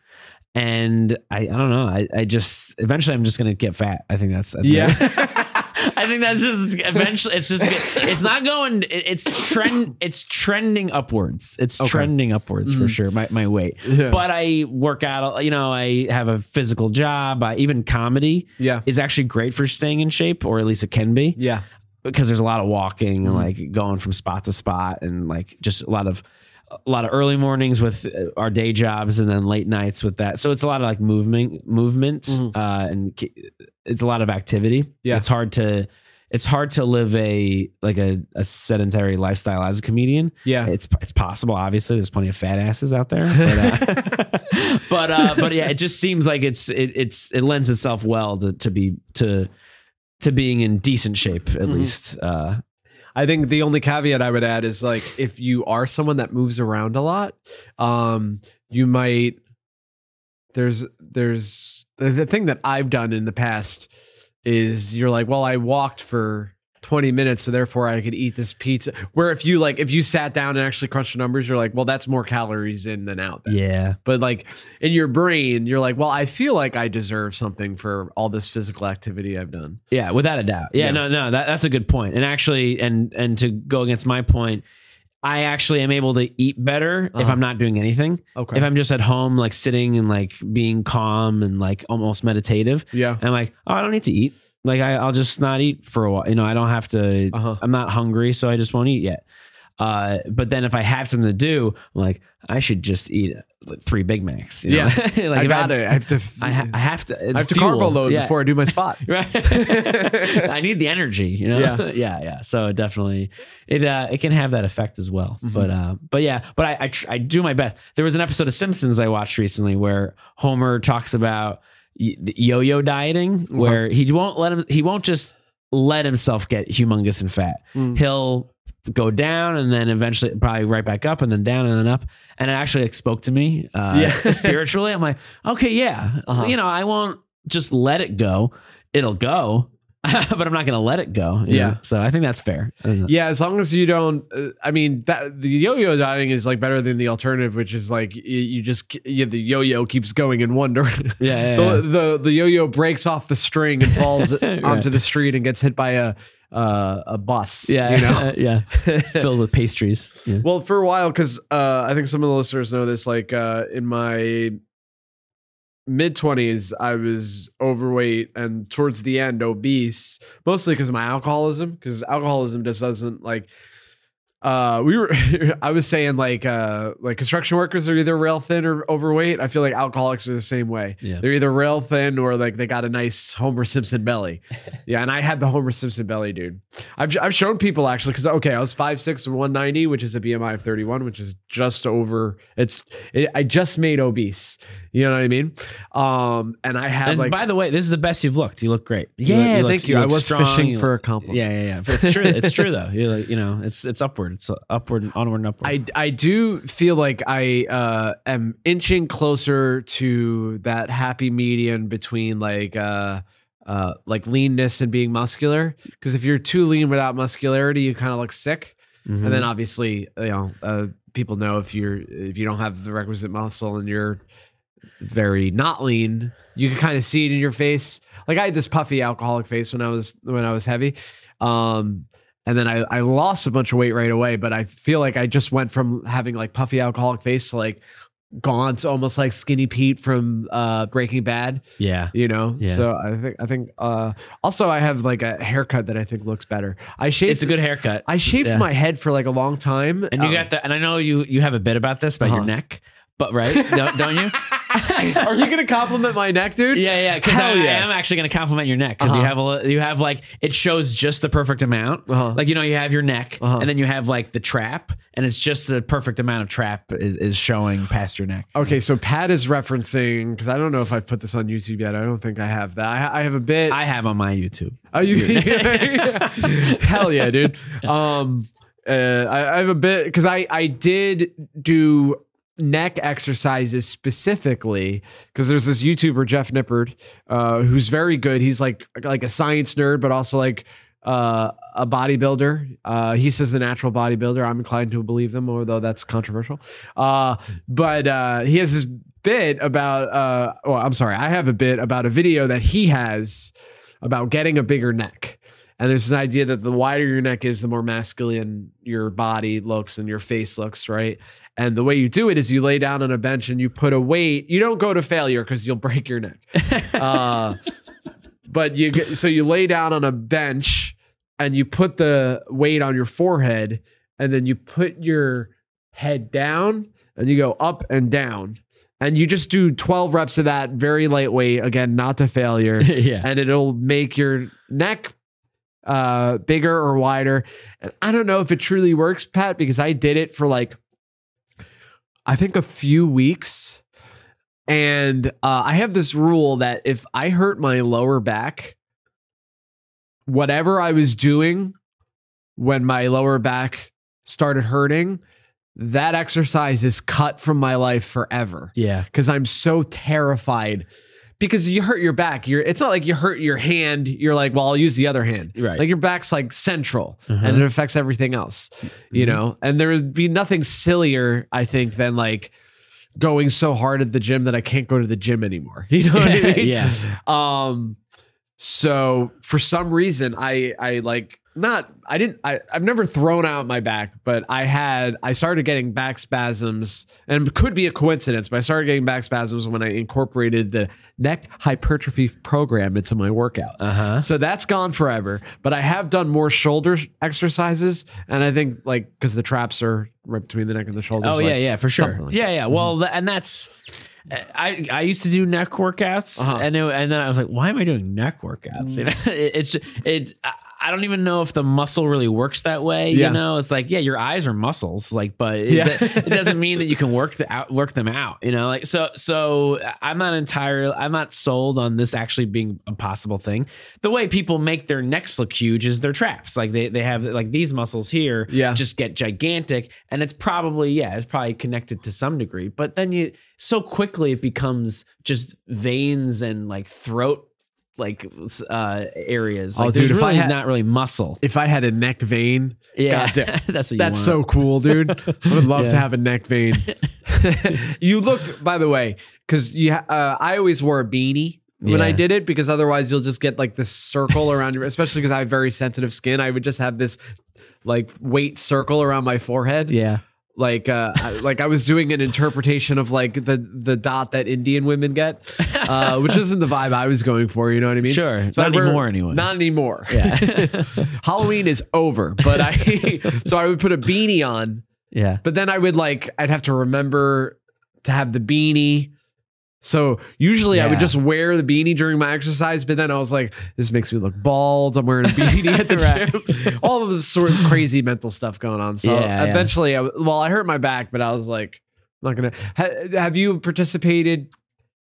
and I I don't know I I just eventually I'm just gonna get fat. I think that's I think- Yeah. I think that's just eventually it's just it's not going it's trend it's trending upwards. It's Okay. trending upwards for Mhm. sure. My my weight, Yeah. but I work out. You know, I have a physical job. I, even comedy yeah, is actually great for staying in shape, or at least it can be yeah, because there's a lot of walking and Mhm. like going from spot to spot and like just a lot of a lot of early mornings with uh, our day jobs and then late nights with that. So it's a lot of like movement, movement, Mhm. uh, and it's a lot of activity. Yeah. it's hard to it's hard to live a like a, a sedentary lifestyle as a comedian. yeah. It's it's possible. Obviously, there's plenty of fat asses out there, but uh, but, uh, but yeah, it just seems like it's it, it's it lends itself well to to be to to being in decent shape at Mhm. least. Uh, I think the only caveat I would add is like if you are someone that moves around a lot, um, you might there's there's the, the thing that I've done in the past is you're like, well, I walked for 20 minutes, so therefore I could eat this pizza. Where if you like if you sat down and actually crunched the numbers, you're like, well, that's more calories in than out. Then. yeah, But like in your brain, you're like, well, I feel like I deserve something for all this physical activity I've done. yeah, without a doubt. Yeah, Yeah. no, no, that, that's a good point. And actually, and and to go against my point, I actually am able to eat better if Uh-huh. I'm not doing anything. Okay. If I'm just at home, like sitting and like being calm and like almost meditative, yeah. And I'm like, oh, I don't need to eat. Like I, I'll just not eat for a while. You know, I don't have to. Uh-huh. I'm not hungry, so I just won't eat yet. Uh, but then if I have something to do, I'm like, I should just eat like, three Big Macs. you know? Yeah. like I got it. I have to. I, ha- I have to. I have to carbo load before I do my spot. Right. I need the energy, you know. Yeah. yeah, yeah. So definitely, it uh, it can have that effect as well. Mm-hmm. But uh, but yeah, but I I, tr- I do my best. There was an episode of Simpsons I watched recently where Homer talks about yo-yo dieting, Uh-huh. where he won't let him. He won't just let himself get humongous and fat. Mm. He'll go down and then eventually probably right back up and then down and then up and it actually like, spoke to me uh Yeah. spiritually i'm like okay yeah Uh-huh. you know i won't just let it go it'll go but I'm not going to let it go. Yeah. know? So I think that's fair. Yeah, as long as you don't. Uh, I mean, that the yo-yo dieting is like better than the alternative, which is like you, you just yeah, the yo-yo keeps going in one direction. Yeah, yeah, the, yeah. the the yo-yo breaks off the string and falls Right. onto the street and gets hit by a uh, a bus. Yeah. you know. yeah. Filled with pastries. Yeah. Well, for a while, because uh, I think some of the listeners know this. Like uh, in my mid twenties, I was overweight and towards the end obese, mostly because of my alcoholism. Because alcoholism just doesn't like. Uh, we were. I was saying like uh like construction workers are either real thin or overweight. I feel like alcoholics are the same way. Yeah. They're either real thin or like they got a nice Homer Simpson belly. yeah, and I had the Homer Simpson belly, dude. I've I've shown people actually because okay, I was five six and one ninety, which is a BMI of thirty one, which is just over. It's it, I just made obese. You know what I mean? Um, and I have And like by the way, this is the best you've looked. You look great. You yeah, look- look- thank you. I was strong. fishing You for a compliment. Yeah, yeah, yeah. But it's true. It's true though. You like, you know, it's it's upward. It's upward, and onward, and upward. I I do feel like I uh, am inching closer to that happy median between like uh, uh, like leanness and being muscular. Because if you're too lean without muscularity, you kind of look sick. Mhm. And then obviously, you know, uh, people know if you're if you don't have the requisite muscle and you're very not lean, you can kind of see it in your face. Like I had this puffy alcoholic face when I was when I was heavy. Um and then I, I lost a bunch of weight right away, but I feel like I just went from having like puffy alcoholic face to like gaunt, almost like skinny Pete from uh Breaking Bad, yeah. you know? Yeah. So I think I think uh also I have like a haircut that I think looks better. I shaved It's a good haircut. I shaved Yeah. my head for like a long time. and you Um, got the. And I know you you have a bit about this about Uh-huh. your neck, but right, don't, don't you? Are you gonna compliment my neck, dude? Yeah, yeah. Because I, Hell I yes. am actually going to compliment your neck because you Uh-huh. have a li- you have like it shows just the perfect amount. Uh-huh. Like you know you have your neck Uh-huh. and then you have like the trap and it's just the perfect amount of trap is, is showing past your neck. Okay, so Pat is referencing because I don't know if I've put this on YouTube yet. I don't think I have that. I, I have a bit. I have on my YouTube. Oh, you? Hell yeah, dude. Um, uh, I, I have a bit because I I did do neck exercises specifically because there's this YouTuber Jeff Nippard uh, who's very good. He's like like a science nerd, but also like uh, a bodybuilder. Uh, he says a natural bodybuilder. I'm inclined to believe them, although that's controversial. Uh, but uh, he has this bit about. Uh, well, I'm sorry. I have a bit about a video that he has about getting a bigger neck. And there's this idea that the wider your neck is, the more masculine your body looks and your face looks, right? And the way you do it is you lay down on a bench and you put a weight. You don't go to failure because you'll break your neck. uh, but you get, so you lay down on a bench and you put the weight on your forehead and then you put your head down and you go up and down. And you just do 12 reps of that very lightweight, again, not to failure yeah. and it'll make your neck uh bigger or wider. And I don't know if it truly works, Pat, because I did it for like I think a few weeks. And uh, I have this rule that if I hurt my lower back, whatever I was doing when my lower back started hurting, that exercise is cut from my life forever Yeah. because I'm so terrified. Because you hurt your back, you're. It's not like you hurt your hand. You're like, well, I'll use the other hand. Right. Like your back's like central, Uh-huh. and it affects everything else. You Mhm. know, and there would be nothing sillier, I think, than like going so hard at the gym that I can't go to the gym anymore. You know what I mean? Yeah. Um. So for some reason, I I like not I didn't I I've never thrown out my back, but I had I started getting back spasms, and it could be a coincidence, but I started getting back spasms when I incorporated the neck hypertrophy program into my workout. Uh huh. So that's gone forever. But I have done more shoulder exercises, and I think like because the traps are right between the neck and the shoulders. Oh like, yeah, yeah, for sure. like yeah, yeah. Well, th- and that's I I used to do neck workouts, Uh-huh. and it, and then I was like, why am I doing neck workouts? You know, it, it's it. I- don't even know if the muscle really works that way. Yeah. You know, it's like yeah, your eyes are muscles, like, but it, Yeah. it doesn't mean that you can work the out work them out. You know, like so so I'm not entirely I'm not sold on this actually being a possible thing. The way people make their necks look huge is their traps. Like they they have like these muscles here Yeah. just get gigantic and it's probably yeah it's probably connected to some degree but then you so quickly it becomes just veins and like throat like uh areas. Oh, Like dude, there's if I really had- not really muscle. If I had a neck vein, Yeah, that's what you that's so cool, dude. I would love to have a neck vein. you look, by the way, because you, uh, I always wore a beanie when I did it because otherwise you'll just get like this circle around your, especially because I have very sensitive skin. I would just have this like weight circle around my forehead. Yeah. Like uh I- like I was doing an interpretation of like the the dot that Indian women get, uh, which isn't the vibe I was going for. You know what I mean? Sure. I Not anymore anyway. Not anymore. Yeah. Halloween is over, but I so I would put a beanie on, Yeah. but then I would like I'd have to remember to have the beanie. So usually I would just wear the beanie during my exercise, but then I was like, this makes me look bald. I'm wearing a beanie at the gym. All of this sort of crazy mental stuff going on. So Yeah, yeah. eventually, I, well, I hurt my back, but I was like, I'm not gonna. Ha, have you participated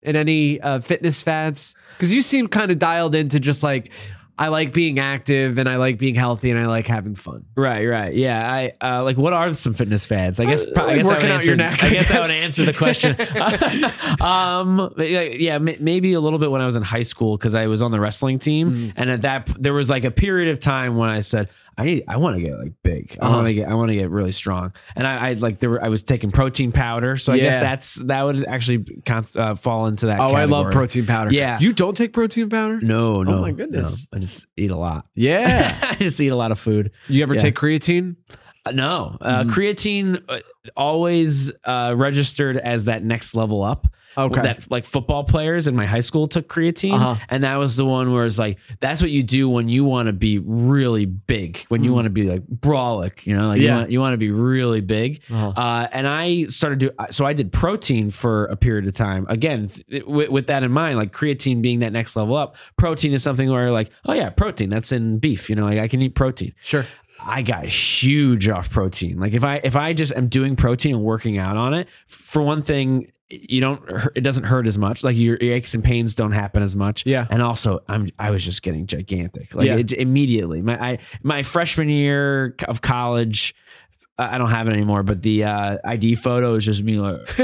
in any uh, fitness fads? Because you seem kind of dialed into just like I like being active and I like being healthy and I like having fun. Right, right. Yeah. I uh, like what are some fitness fads? I guess Uh, pro- I like guess I working would out answer, your neck, I guess I would answer the question. um yeah, yeah, maybe a little bit when I was in high school cuz I was on the wrestling team Mm. and at that there was like a period of time when I said I need I want to get like big. I Uh-huh. want to get I want to get really strong. And I, I like there were I was taking protein powder, so I guess that's that would actually const, uh, fall into that Oh, I love protein powder. Yeah. you don't take protein powder? No, no. Oh my goodness. no. I just eat a lot. Yeah. I just eat a lot of food. you ever Yeah. take creatine? Uh, No, uh, Mm-hmm. creatine uh, always uh, registered as that next level up. Okay. That like football players in my high school took creatine, Uh-huh. and that was the one where it's like that's what you do when you want to be really big, when you want to be like brolic, you know, like you Mm. Yeah. want you want to be really big. Uh-huh. Uh, and I started to so I did protein for a period of time. Again, th- with, with that in mind, like creatine being that next level up, protein is something where like oh yeah, protein that's in beef, you know, like I can eat protein. Sure. I got huge off protein. Like if I if I just am doing protein and working out on it, for one thing, you don't it doesn't hurt as much. Like your, your aches and pains don't happen as much. Yeah. And also, I'm I was just getting gigantic. Like Yeah. it, immediately. My I my freshman year of college. I don't have it anymore, but the uh, ID photo is just me like,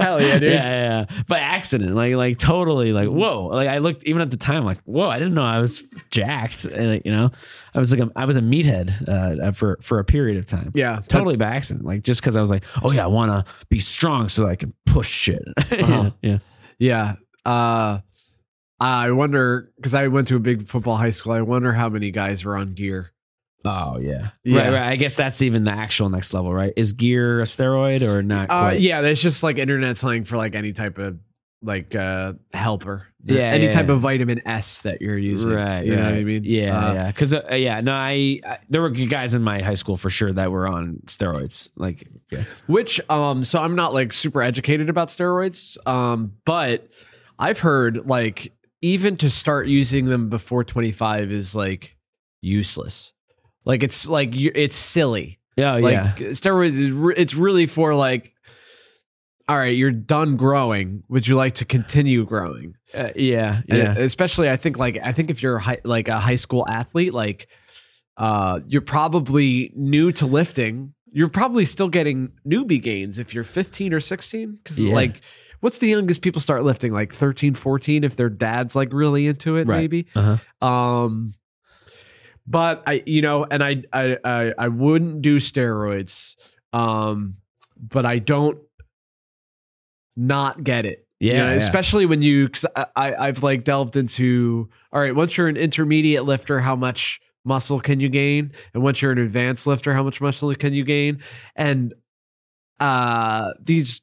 Hell yeah, dude. yeah, yeah, yeah, by accident, like, like totally, like, whoa, like I looked even at the time, like, whoa, I didn't know I was jacked, and, like, you know, I was like, a, I was a meathead uh, for for a period of time, Yeah. totally by accident, like just because I was like, oh yeah, I want to be strong so that I can push shit, Uh-huh. yeah, Yeah. Uh, I wonder because I went to a big football high school. I wonder how many guys were on gear. Oh yeah, Yeah. right, right. I guess that's even the actual next level, right? Is gear a steroid or not? Uh, yeah, that's just like internet slang for like any type of like uh helper. Yeah, any yeah, type yeah. of vitamin S that you're using. Right. You know what I mean? Yeah. Uh, yeah. Because uh, yeah, no, I, I there were guys in my high school for sure that were on steroids. Like, yeah. Which um so I'm not like super educated about steroids. Um, but I've heard like even to start using them before 25 is like useless. Like it's like it's silly. Yeah, like yeah. steroids is re- it's really for like all right you're done growing would you like to continue growing Uh, yeah. And Yeah. especially i think like i think if you're high, like a high school athlete like uh you're probably new to lifting you're probably still getting newbie gains if you're 15 or 16 because Yeah. like what's the youngest people start lifting like 13 14 if their dad's like really into it Right. maybe Uh-huh. um, but I, you know, and I, I, I, I wouldn't do steroids. Um, but I don't not get it. You Yeah, know, yeah. especially when you, cause I, I, I've like delved into, all right, once you're an intermediate lifter, how much muscle can you gain? And once you're an advanced lifter, how much muscle can you gain? And, uh, these,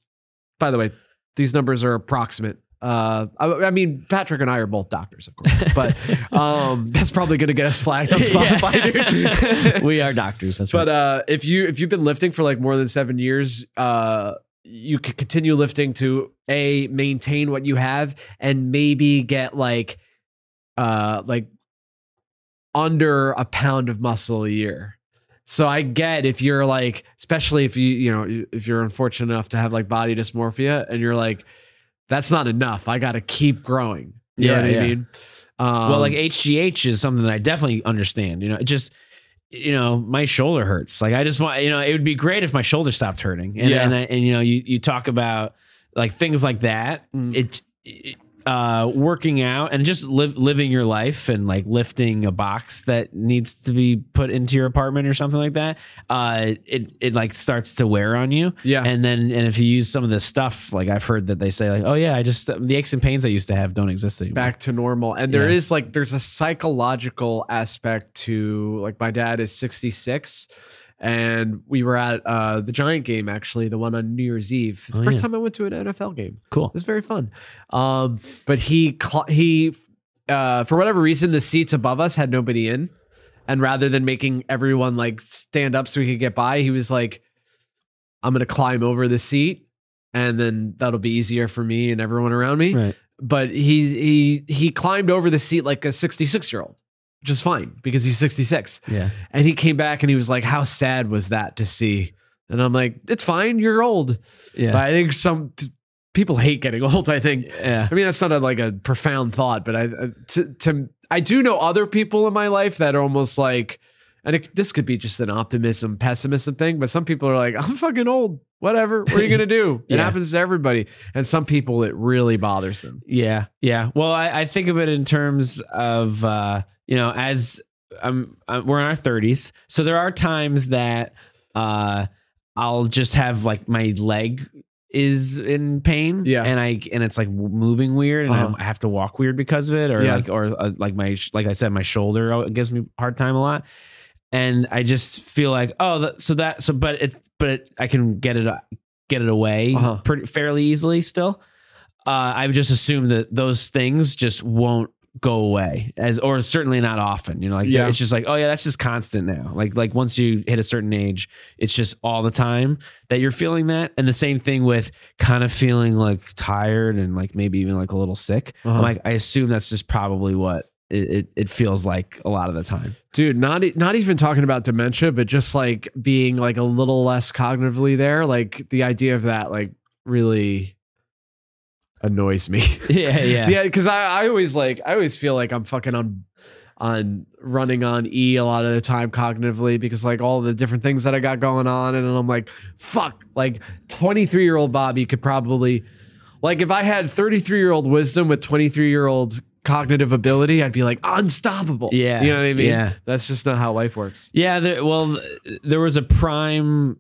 by the way, these numbers are approximate. Uh, I, I mean, Patrick and I are both doctors, of course, but um, that's probably going to get us flagged on Spotify, dude. we are doctors. That's but right. uh, if you if you've been lifting for like more than seven years, uh, you could continue lifting to a maintain what you have and maybe get like uh like under a pound of muscle a year. So I get if you're like, especially if you you know if you're unfortunate enough to have like body dysmorphia and you're like, that's not enough. I got to keep growing. You Yeah, know what yeah. I mean? Um, well, like HGH is something that I definitely understand. You know, it just you know, my shoulder hurts. Like I just want, you know, it would be great if my shoulder stopped hurting. And Yeah. and, I, and you know, you you talk about like things like that. Mm. It, it uh, working out and just live, living your life and like lifting a box that needs to be put into your apartment or something like that, uh, it it like starts to wear on you. Yeah. and then and if you use some of this stuff, like I've heard that they say like, oh yeah, I just the aches and pains I used to have don't exist anymore. back to normal and there Yeah. is like there's a psychological aspect to like my dad is 66 and we were at uh the giant game actually the one on new year's eve Oh, first yeah. time i went to an nfl game Cool. it was very fun um but he cl- he uh for whatever reason the seats above us had nobody in and rather than making everyone like stand up so we could get by he was like i'm gonna climb over the seat and then that'll be easier for me and everyone around me Right. but he he he climbed over the seat like a 66 year old which is fine because he's 66 Yeah. and he came back and he was like how sad was that to see and i'm like it's fine you're old Yeah. but i think some people hate getting old i think yeah. i mean that's not a, like a profound thought but i uh, to, to i do know other people in my life that are almost like and it, this could be just an optimism pessimism thing but some people are like i'm fucking old whatever what are you gonna do it Yeah. happens to everybody and some people it really bothers them Yeah, yeah. Well, I, I think of it in terms of uh, you know, as um, uh, we're in our thirties, so there are times that uh, I'll just have like my leg is in pain, Yeah. and I and it's like moving weird, and Uh-huh. I have to walk weird because of it, or Yeah. like or uh, like my like I said, my shoulder gives me hard time a lot. And I just feel like, oh, that, so that, so, but it's, but it, I can get it, uh, get it away Uh-huh. pretty fairly easily still uh, I've just assumed that those things just won't go away as or certainly not often you know like Yeah. it's just like oh yeah that's just constant now like like once you hit a certain age it's just all the time that you're feeling that and the same thing with kind of feeling like tired and like maybe even like a little sick Uh-huh. I'm like I assume that's just probably what it, it, it feels like a lot of the time dude not not even talking about dementia but just like being like a little less cognitively there like the idea of that like really annoys me. Yeah yeah. Yeah because I, I always like i always feel like i'm fucking on on running on e a lot of the time cognitively because like all the different things that i got going on and i'm like fuck like 23 year old bobby could probably like if i had 33 year old wisdom with 23 year old cognitive ability i'd be like unstoppable. Yeah, you know what i mean? yeah. that's just not how life works. Yeah, there, well, there was a prime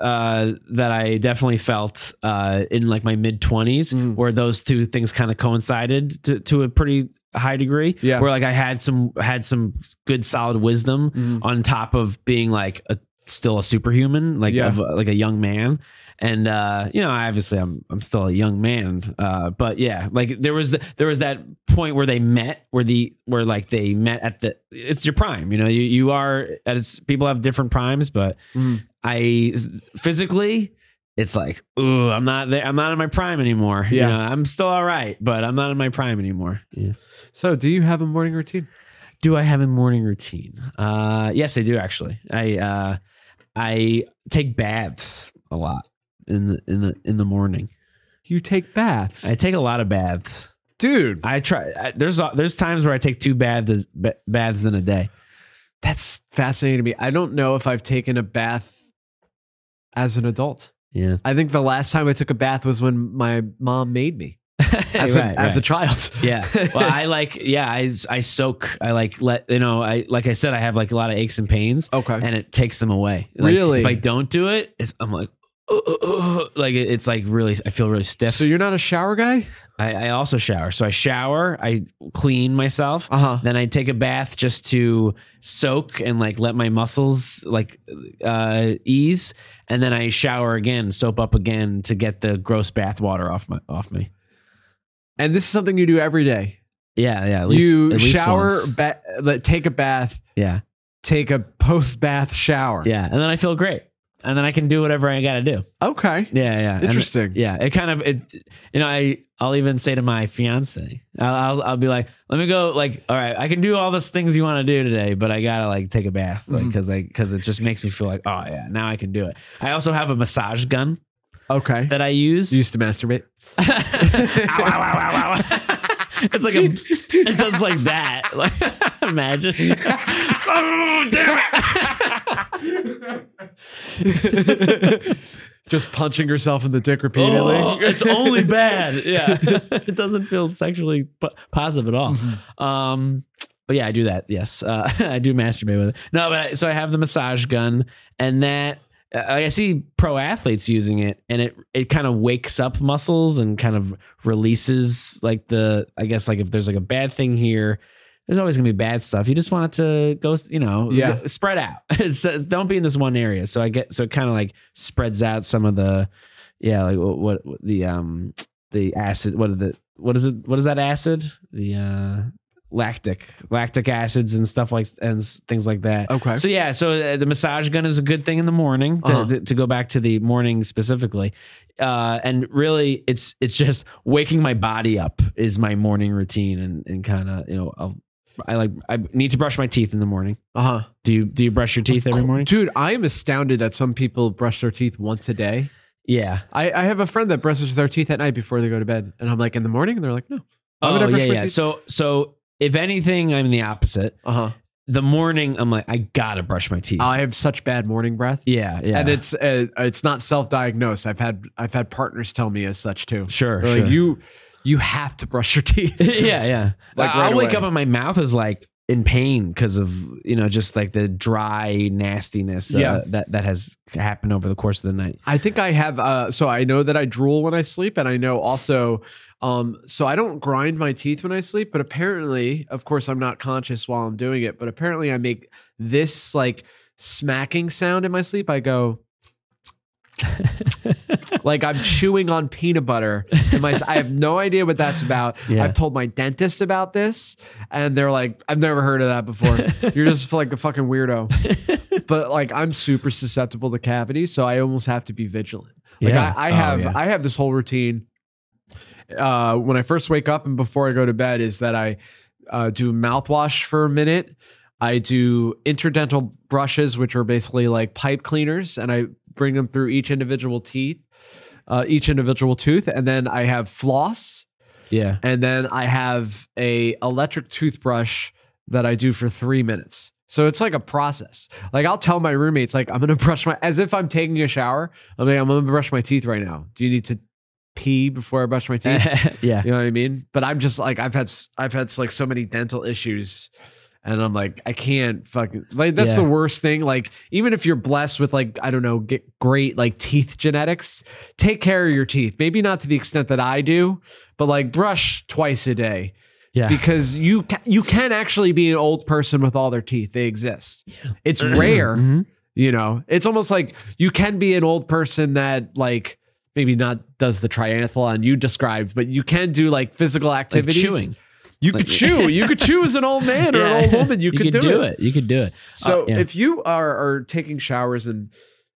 uh, that I definitely felt uh, in like my mid twenties, Mm. where those two things kind of coincided to, to a pretty high degree. Yeah. where like I had some had some good solid wisdom Mhm. on top of being like a still a superhuman, like Yeah. of a- like a young man. And uh, you know, obviously, I'm I'm still a young man, uh, but yeah, like there was the, there was that point where they met, where the where like they met at the it's your prime. You know, you you are as people have different primes, but Mm. I physically, it's like, ooh, I'm not there. I'm not in my prime anymore. Yeah. You know, I'm still all right, but I'm not in my prime anymore. Yeah. so do you have a morning routine Do I have a morning routine? Uh, yes, I do actually. I uh, I take baths a lot in the in the in the morning. you take baths I take a lot of baths. dude I try. I, there's there's times where I take two baths ba- baths in a day. that's fascinating to me i don't know if i've taken a bath as an adult Yeah, I think the last time I took a bath was when my mom made me as, Right, a, as a child. yeah. Well, I like yeah. I I soak. I like let you know. I like I said. I have like a lot of aches and pains. Okay. and it takes them away. Like, Really? If I don't do it, it's, I'm like, "Uh, uh, uh," like it- it's like really, I feel really stiff. so you're not a shower guy? I, I also shower. So I shower, I clean myself, Uh huh. then I take a bath just to soak and like let my muscles like uh, ease, and then I shower again, soap up again to get the gross bath water off my off me. And this is something you do every day. Yeah, yeah. At least, you at least shower, once. ba- like, take a bath, Yeah, take a post bath shower. yeah, and then I feel great, and then I can do whatever I got to do. Okay. Yeah, yeah. And- Interesting. yeah, it kind of it. You know, I I'll even say to my fiance, I'll, I'll I'll be like, let me go. Like, all right, I can do all those things you want to do today, but I gotta like take a bath, like mm-hmm. because I because it just makes me feel like, oh yeah, now I can do it. I also have a massage gun Okay. that I use. you used to masturbate. ow, ow, ow, ow, ow. It's like a, it does like that. Like, imagine. oh, damn it. just punching herself in the dick repeatedly. Oh, it's only bad. Yeah, it doesn't feel sexually po- positive at all. Mm-hmm. Um, but yeah, I do that. Yes, uh, I do masturbate with it. No, but I, so I have the massage gun, and that I see pro athletes using it, and it it kind of wakes up muscles and kind of releases like the I guess like if there's like a bad thing here. There's always gonna be bad stuff. You just want it to go, you know, Yeah. spread out. It's, don't be in this one area. So I get so it kind of like spreads out some of the, yeah, like what, what, what the um the acid. What are the what is it? What is that acid? The uh lactic lactic acids and stuff like and things like that. Okay. So yeah, so uh, the massage gun is a good thing in the morning. To, Uh-huh. to, to go back to the morning specifically, uh, and really, it's it's just waking my body up is my morning routine, and and kind of you know I'll, I like I need to brush my teeth in the morning. Uh huh. Do you do you brush your teeth every morning? Dude, I am astounded that some people brush their teeth once a day. Yeah. I, I have a friend that brushes their teeth at night before they go to bed. And I'm like, in the morning? And they're like, no. Why Oh yeah yeah. teeth? So so if anything, I'm the opposite. Uh huh. The morning, I'm like I gotta brush my teeth. I have such bad morning breath. yeah yeah. And it's uh, it's not self diagnosed. I've had I've had partners tell me as such too. sure They're sure. like, you you have to brush your teeth. yeah, yeah. Like, I'll wake away. up and my mouth is like in pain because of you know just like the dry nastiness uh, Yeah. that that has happened over the course of the night. I think I have uh so I know that I drool when I sleep and I know also um so I don't grind my teeth when I sleep but apparently of course I'm not conscious while I'm doing it but apparently I make this like smacking sound in my sleep I go like I'm chewing on peanut butter in my I have no idea what that's about. Yeah. I've told my dentist about this and they're like I've never heard of that before. You're just like a fucking weirdo. but like I'm super susceptible to cavities so I almost have to be vigilant. Like Yeah. I, I Oh, have yeah. I have this whole routine uh when I first wake up and before I go to bed is that I uh, do mouthwash for a minute. I do interdental brushes, which are basically like pipe cleaners, and I bring them through each individual teeth, uh, each individual tooth, and then I have floss, Yeah, and then I have a electric toothbrush that I do for three minutes. So it's like a process. Like I'll tell my roommates, like I'm gonna brush my as if I'm taking a shower. I'm like I'm gonna brush my teeth right now. Do you need to pee before I brush my teeth? yeah. You know what I mean? But I'm just like I've had I've had like so many dental issues, and I'm like I can't fucking like that's Yeah. the worst thing. Like even if you're blessed with like I don't know get great like teeth genetics, take care of your teeth. Maybe not to the extent that I do, but like brush twice a day Yeah. because you ca- you can actually be an old person with all their teeth. They exist. Yeah. It's rare. Mhm. You know, it's almost like you can be an old person that like maybe not does the triathlon you described, but you can do like physical Like activities. chewing. You could chew. You could chew as an old man or an old woman. You, could, do, it. You could do it. So Uh, yeah. if you are are taking showers and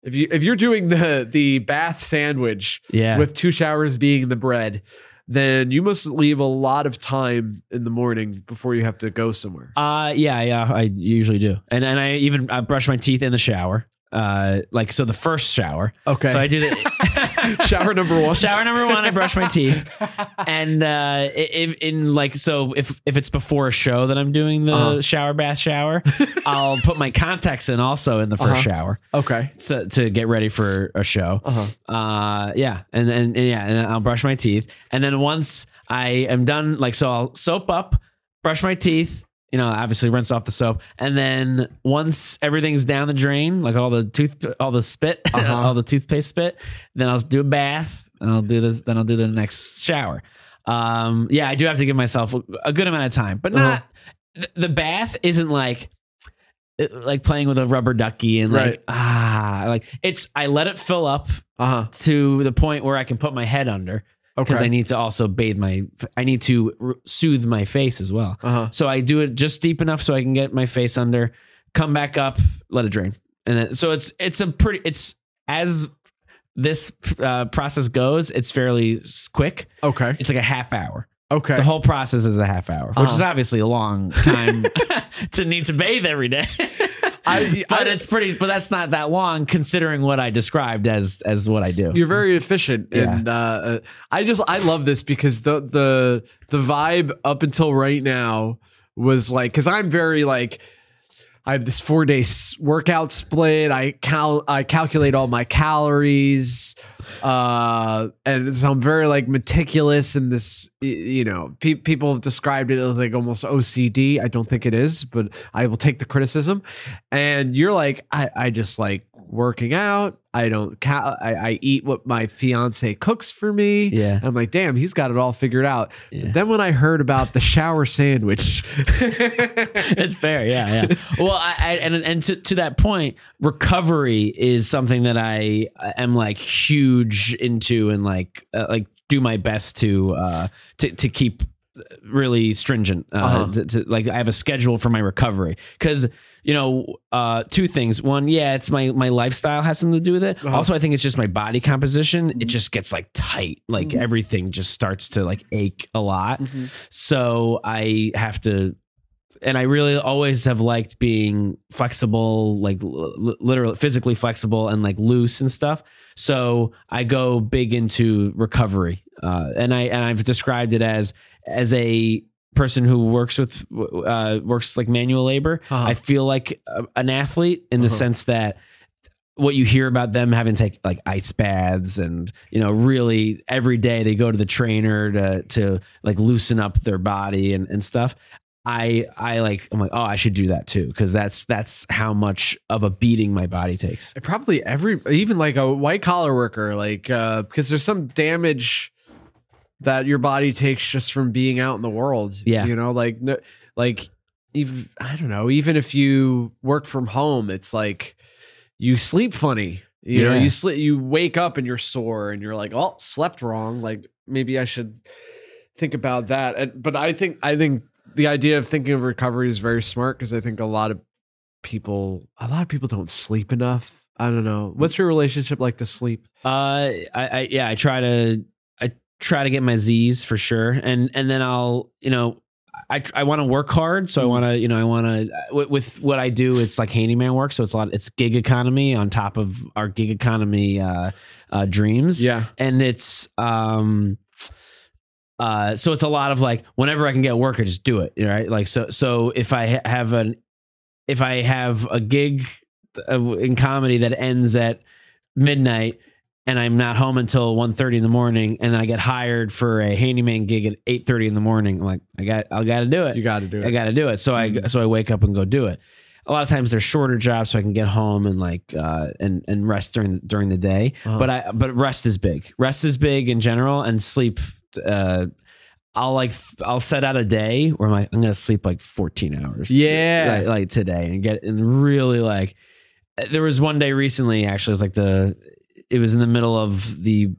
if you if you're doing the the bath sandwich yeah, with two showers being the bread, then you must leave a lot of time in the morning before you have to go somewhere. Uh yeah, yeah, I usually do. And and I even I brush my teeth in the shower. Uh like so the first shower. Okay. So I do the shower number one. shower number 1 I brush my teeth. And uh if in like so if if it's before a show that I'm doing the Uh-huh. shower bath shower, I'll put my contacts in also in the 1st Uh-huh. shower Okay. to to get ready for a show. Uh-huh. Uh yeah, and then yeah, and then I'll brush my teeth, and then once I am done, like so, I'll soap up, brush my teeth. You know, obviously rinse off the soap, and then once everything's down the drain, like all the tooth, all the spit, Uh-huh. all the toothpaste spit, then I'll do a bath, and I'll do this. Then I'll do the next shower. Um, yeah, I do have to give myself a- good amount of time, but not th- the bath isn't like like playing with a rubber ducky and like Right. ah like it's I let it fill up Uh huh. to the point where I can put my head under Okay. because I need to also bathe my I need to soothe my face as well. uh huh. So I do it just deep enough so I can get my face under, come back up, let it drain, and then so it's it's a pretty it's as this uh, process goes, it's fairly quick. Okay. It's like a half hour. Okay. The whole process is a half hour, which is Uh-huh. obviously a long time to need to bathe every day. I- but I- it's pretty, but that's not that long considering what I described as as what I do. You're very efficient, Yeah. and uh, I just I love this because the the the vibe up until right now was like because I'm very like I have this four day workout split. I cal I calculate all my calories, uh, and so I'm very like meticulous in this. You know, pe- people have described it as like almost OCD. I don't think it is, but I will take the criticism. And you're like, I, I just like working out. I don't. Cal- I, I eat what my fiance cooks for me. Yeah. And I'm like, damn, he's got it all figured out. Yeah. Then when I heard about the shower sandwich, it's fair, yeah, yeah. Well, I, I and and to, to that point, recovery is something that I am like huge into, and like uh, like do my best to uh to to keep really stringent. Uh, Uh-huh. to, to- like I have a schedule for my recovery because you know uh two things. One, yeah, it's my my lifestyle has something to do with it. Uh-huh. Also, I think it's just my body composition. It just gets like tight. Like everything just starts to like ache a lot. So I have to and I really always have liked being flexible, like l- literally physically flexible and like loose and stuff. So I go big into recovery, uh, and I and I've described it as as a person who works with uh, works like manual labor. Uh-huh. I feel like a, an athlete in the Uh-huh. sense that what you hear about them having to take like ice baths and you know really every day they go to the trainer to to like loosen up their body and, and stuff i i like i'm like oh i should do that too because that's that's how much of a beating my body takes probably every even like a white collar worker like uh because there's some damage that your body takes just from being out in the world Yeah. you know like no, like even i don't know even if you work from home it's like you sleep funny you know you sleep you wake up and you're sore and you're like oh slept wrong like maybe i should think about that and, but i think i think the idea of thinking of recovery is very smart because i think a lot of people a lot of people don't sleep enough i don't know. What's your relationship like to sleep? Uh i, I yeah i try to try to get my z's for sure and and then i'll you know I, I want to work hard, so I want to, you know, I want to. With, with what I do, it's like handyman work, so it's a lot. It's gig economy on top of our gig economy uh, uh, dreams. yeah and it's um uh so it's a lot of like whenever i can get work i just do it right like so so if i have an if i have a gig uh, in comedy that ends at midnight and i'm not home until 1.30 in the morning and then i get hired for a handyman gig at 8.30 in the morning i'm like i got i gotta do it you got to do it I got to do it. So I so I wake up and go do it. A lot of times they're shorter jobs, so I can get home and like uh, and and rest during during the day. Uh-huh. But I but rest is big. Rest is big in general, and sleep. Uh, I'll like I'll set out a day where I'm like I'm gonna sleep like 14 hours. Yeah. like, like today and get and really like. There was one day recently actually. It was like the it was in the middle of the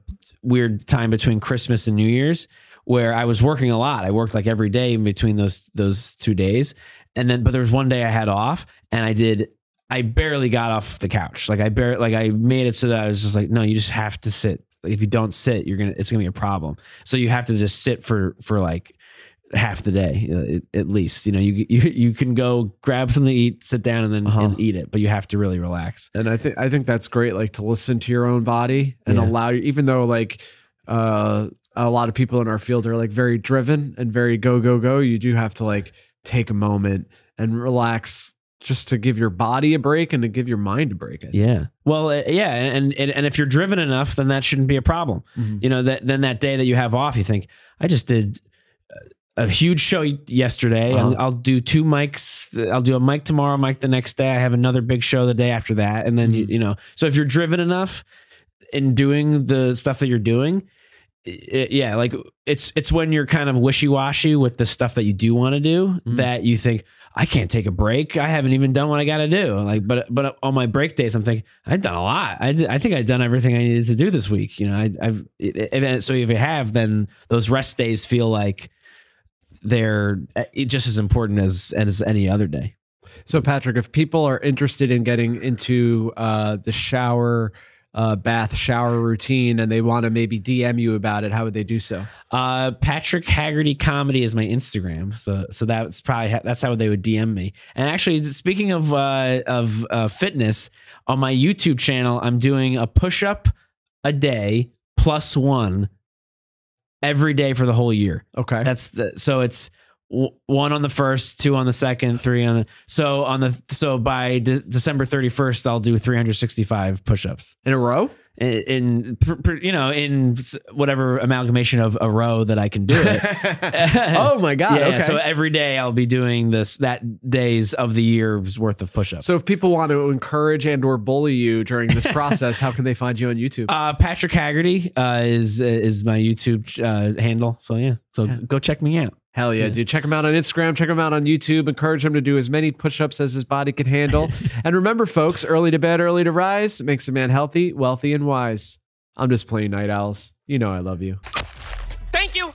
weird time between Christmas and New Year's where I was working a lot. I worked like every day in between those those two days. And then but there was one day I had off and I did I barely got off the couch. Like I barely like I made it so that I was just like, no, you just have to sit. Like if you don't sit, you're gonna it's gonna be a problem. So you have to just sit for for like half the day uh, at least. You know, you you you can go grab something to eat, sit down, and then Uh-huh. and eat it, but you have to really relax. and i think i think that's great like to listen to your own body and Yeah. allow you even though like uh a lot of people in our field are like very driven and very go go go you do have to like take a moment and relax just to give your body a break and to give your mind a break Yeah. Well, uh, yeah, and, and and if you're driven enough, then that shouldn't be a problem. Mhm. You know that then that day that you have off, you think I just did a huge show yesterday. Uh-huh. I'll, I'll do two mics. I'll do a mic tomorrow, mic the next day. I have another big show the day after that, and then you, Mhm. you know. So if you're driven enough in doing the stuff that you're doing, i- yeah, like it's it's when you're kind of wishy washy with the stuff that you do want to do Mhm. that you think I can't take a break. I haven't even done what I got to do. Like, but but on my break days, I'm thinking I've done a lot. I did, I think I've done everything I needed to do this week. You know, I, I've it, and so if you have, then those rest days feel like they're uh, just as important as as any other day. so patrick if people are interested in getting into uh the shower uh bath shower routine and they want to maybe dm you about it how would they do so Uh, Patrick Haggerty comedy is my Instagram, so so that's probably ha- that's how they would DM me. And actually, speaking of uh, of uh, fitness, on my YouTube channel, I'm doing a push up a day plus one every day for the whole year. okay That's the so it's w- one on the first, two on the second, three on the. So on the so by de- December thirty first, I'll do three hundred sixty five push ups In a row? In, in you know in whatever amalgamation of a row that I can do it. oh my god. yeah, okay. so every day I'll be doing this that days of the year's worth of push ups. So if people want to encourage and or bully you during this process, how can they find you on YouTube? uh, Patrick Haggerty uh, is is my YouTube uh, handle. So yeah, so go check me out. Hell yeah, dude. Check him out on Instagram. Check him out on YouTube. Encourage him to do as many push ups as his body can handle. and remember, folks, early to bed, early to rise makes a man healthy, wealthy, and wise. I'm just playing night owls. You know I love you. Thank you.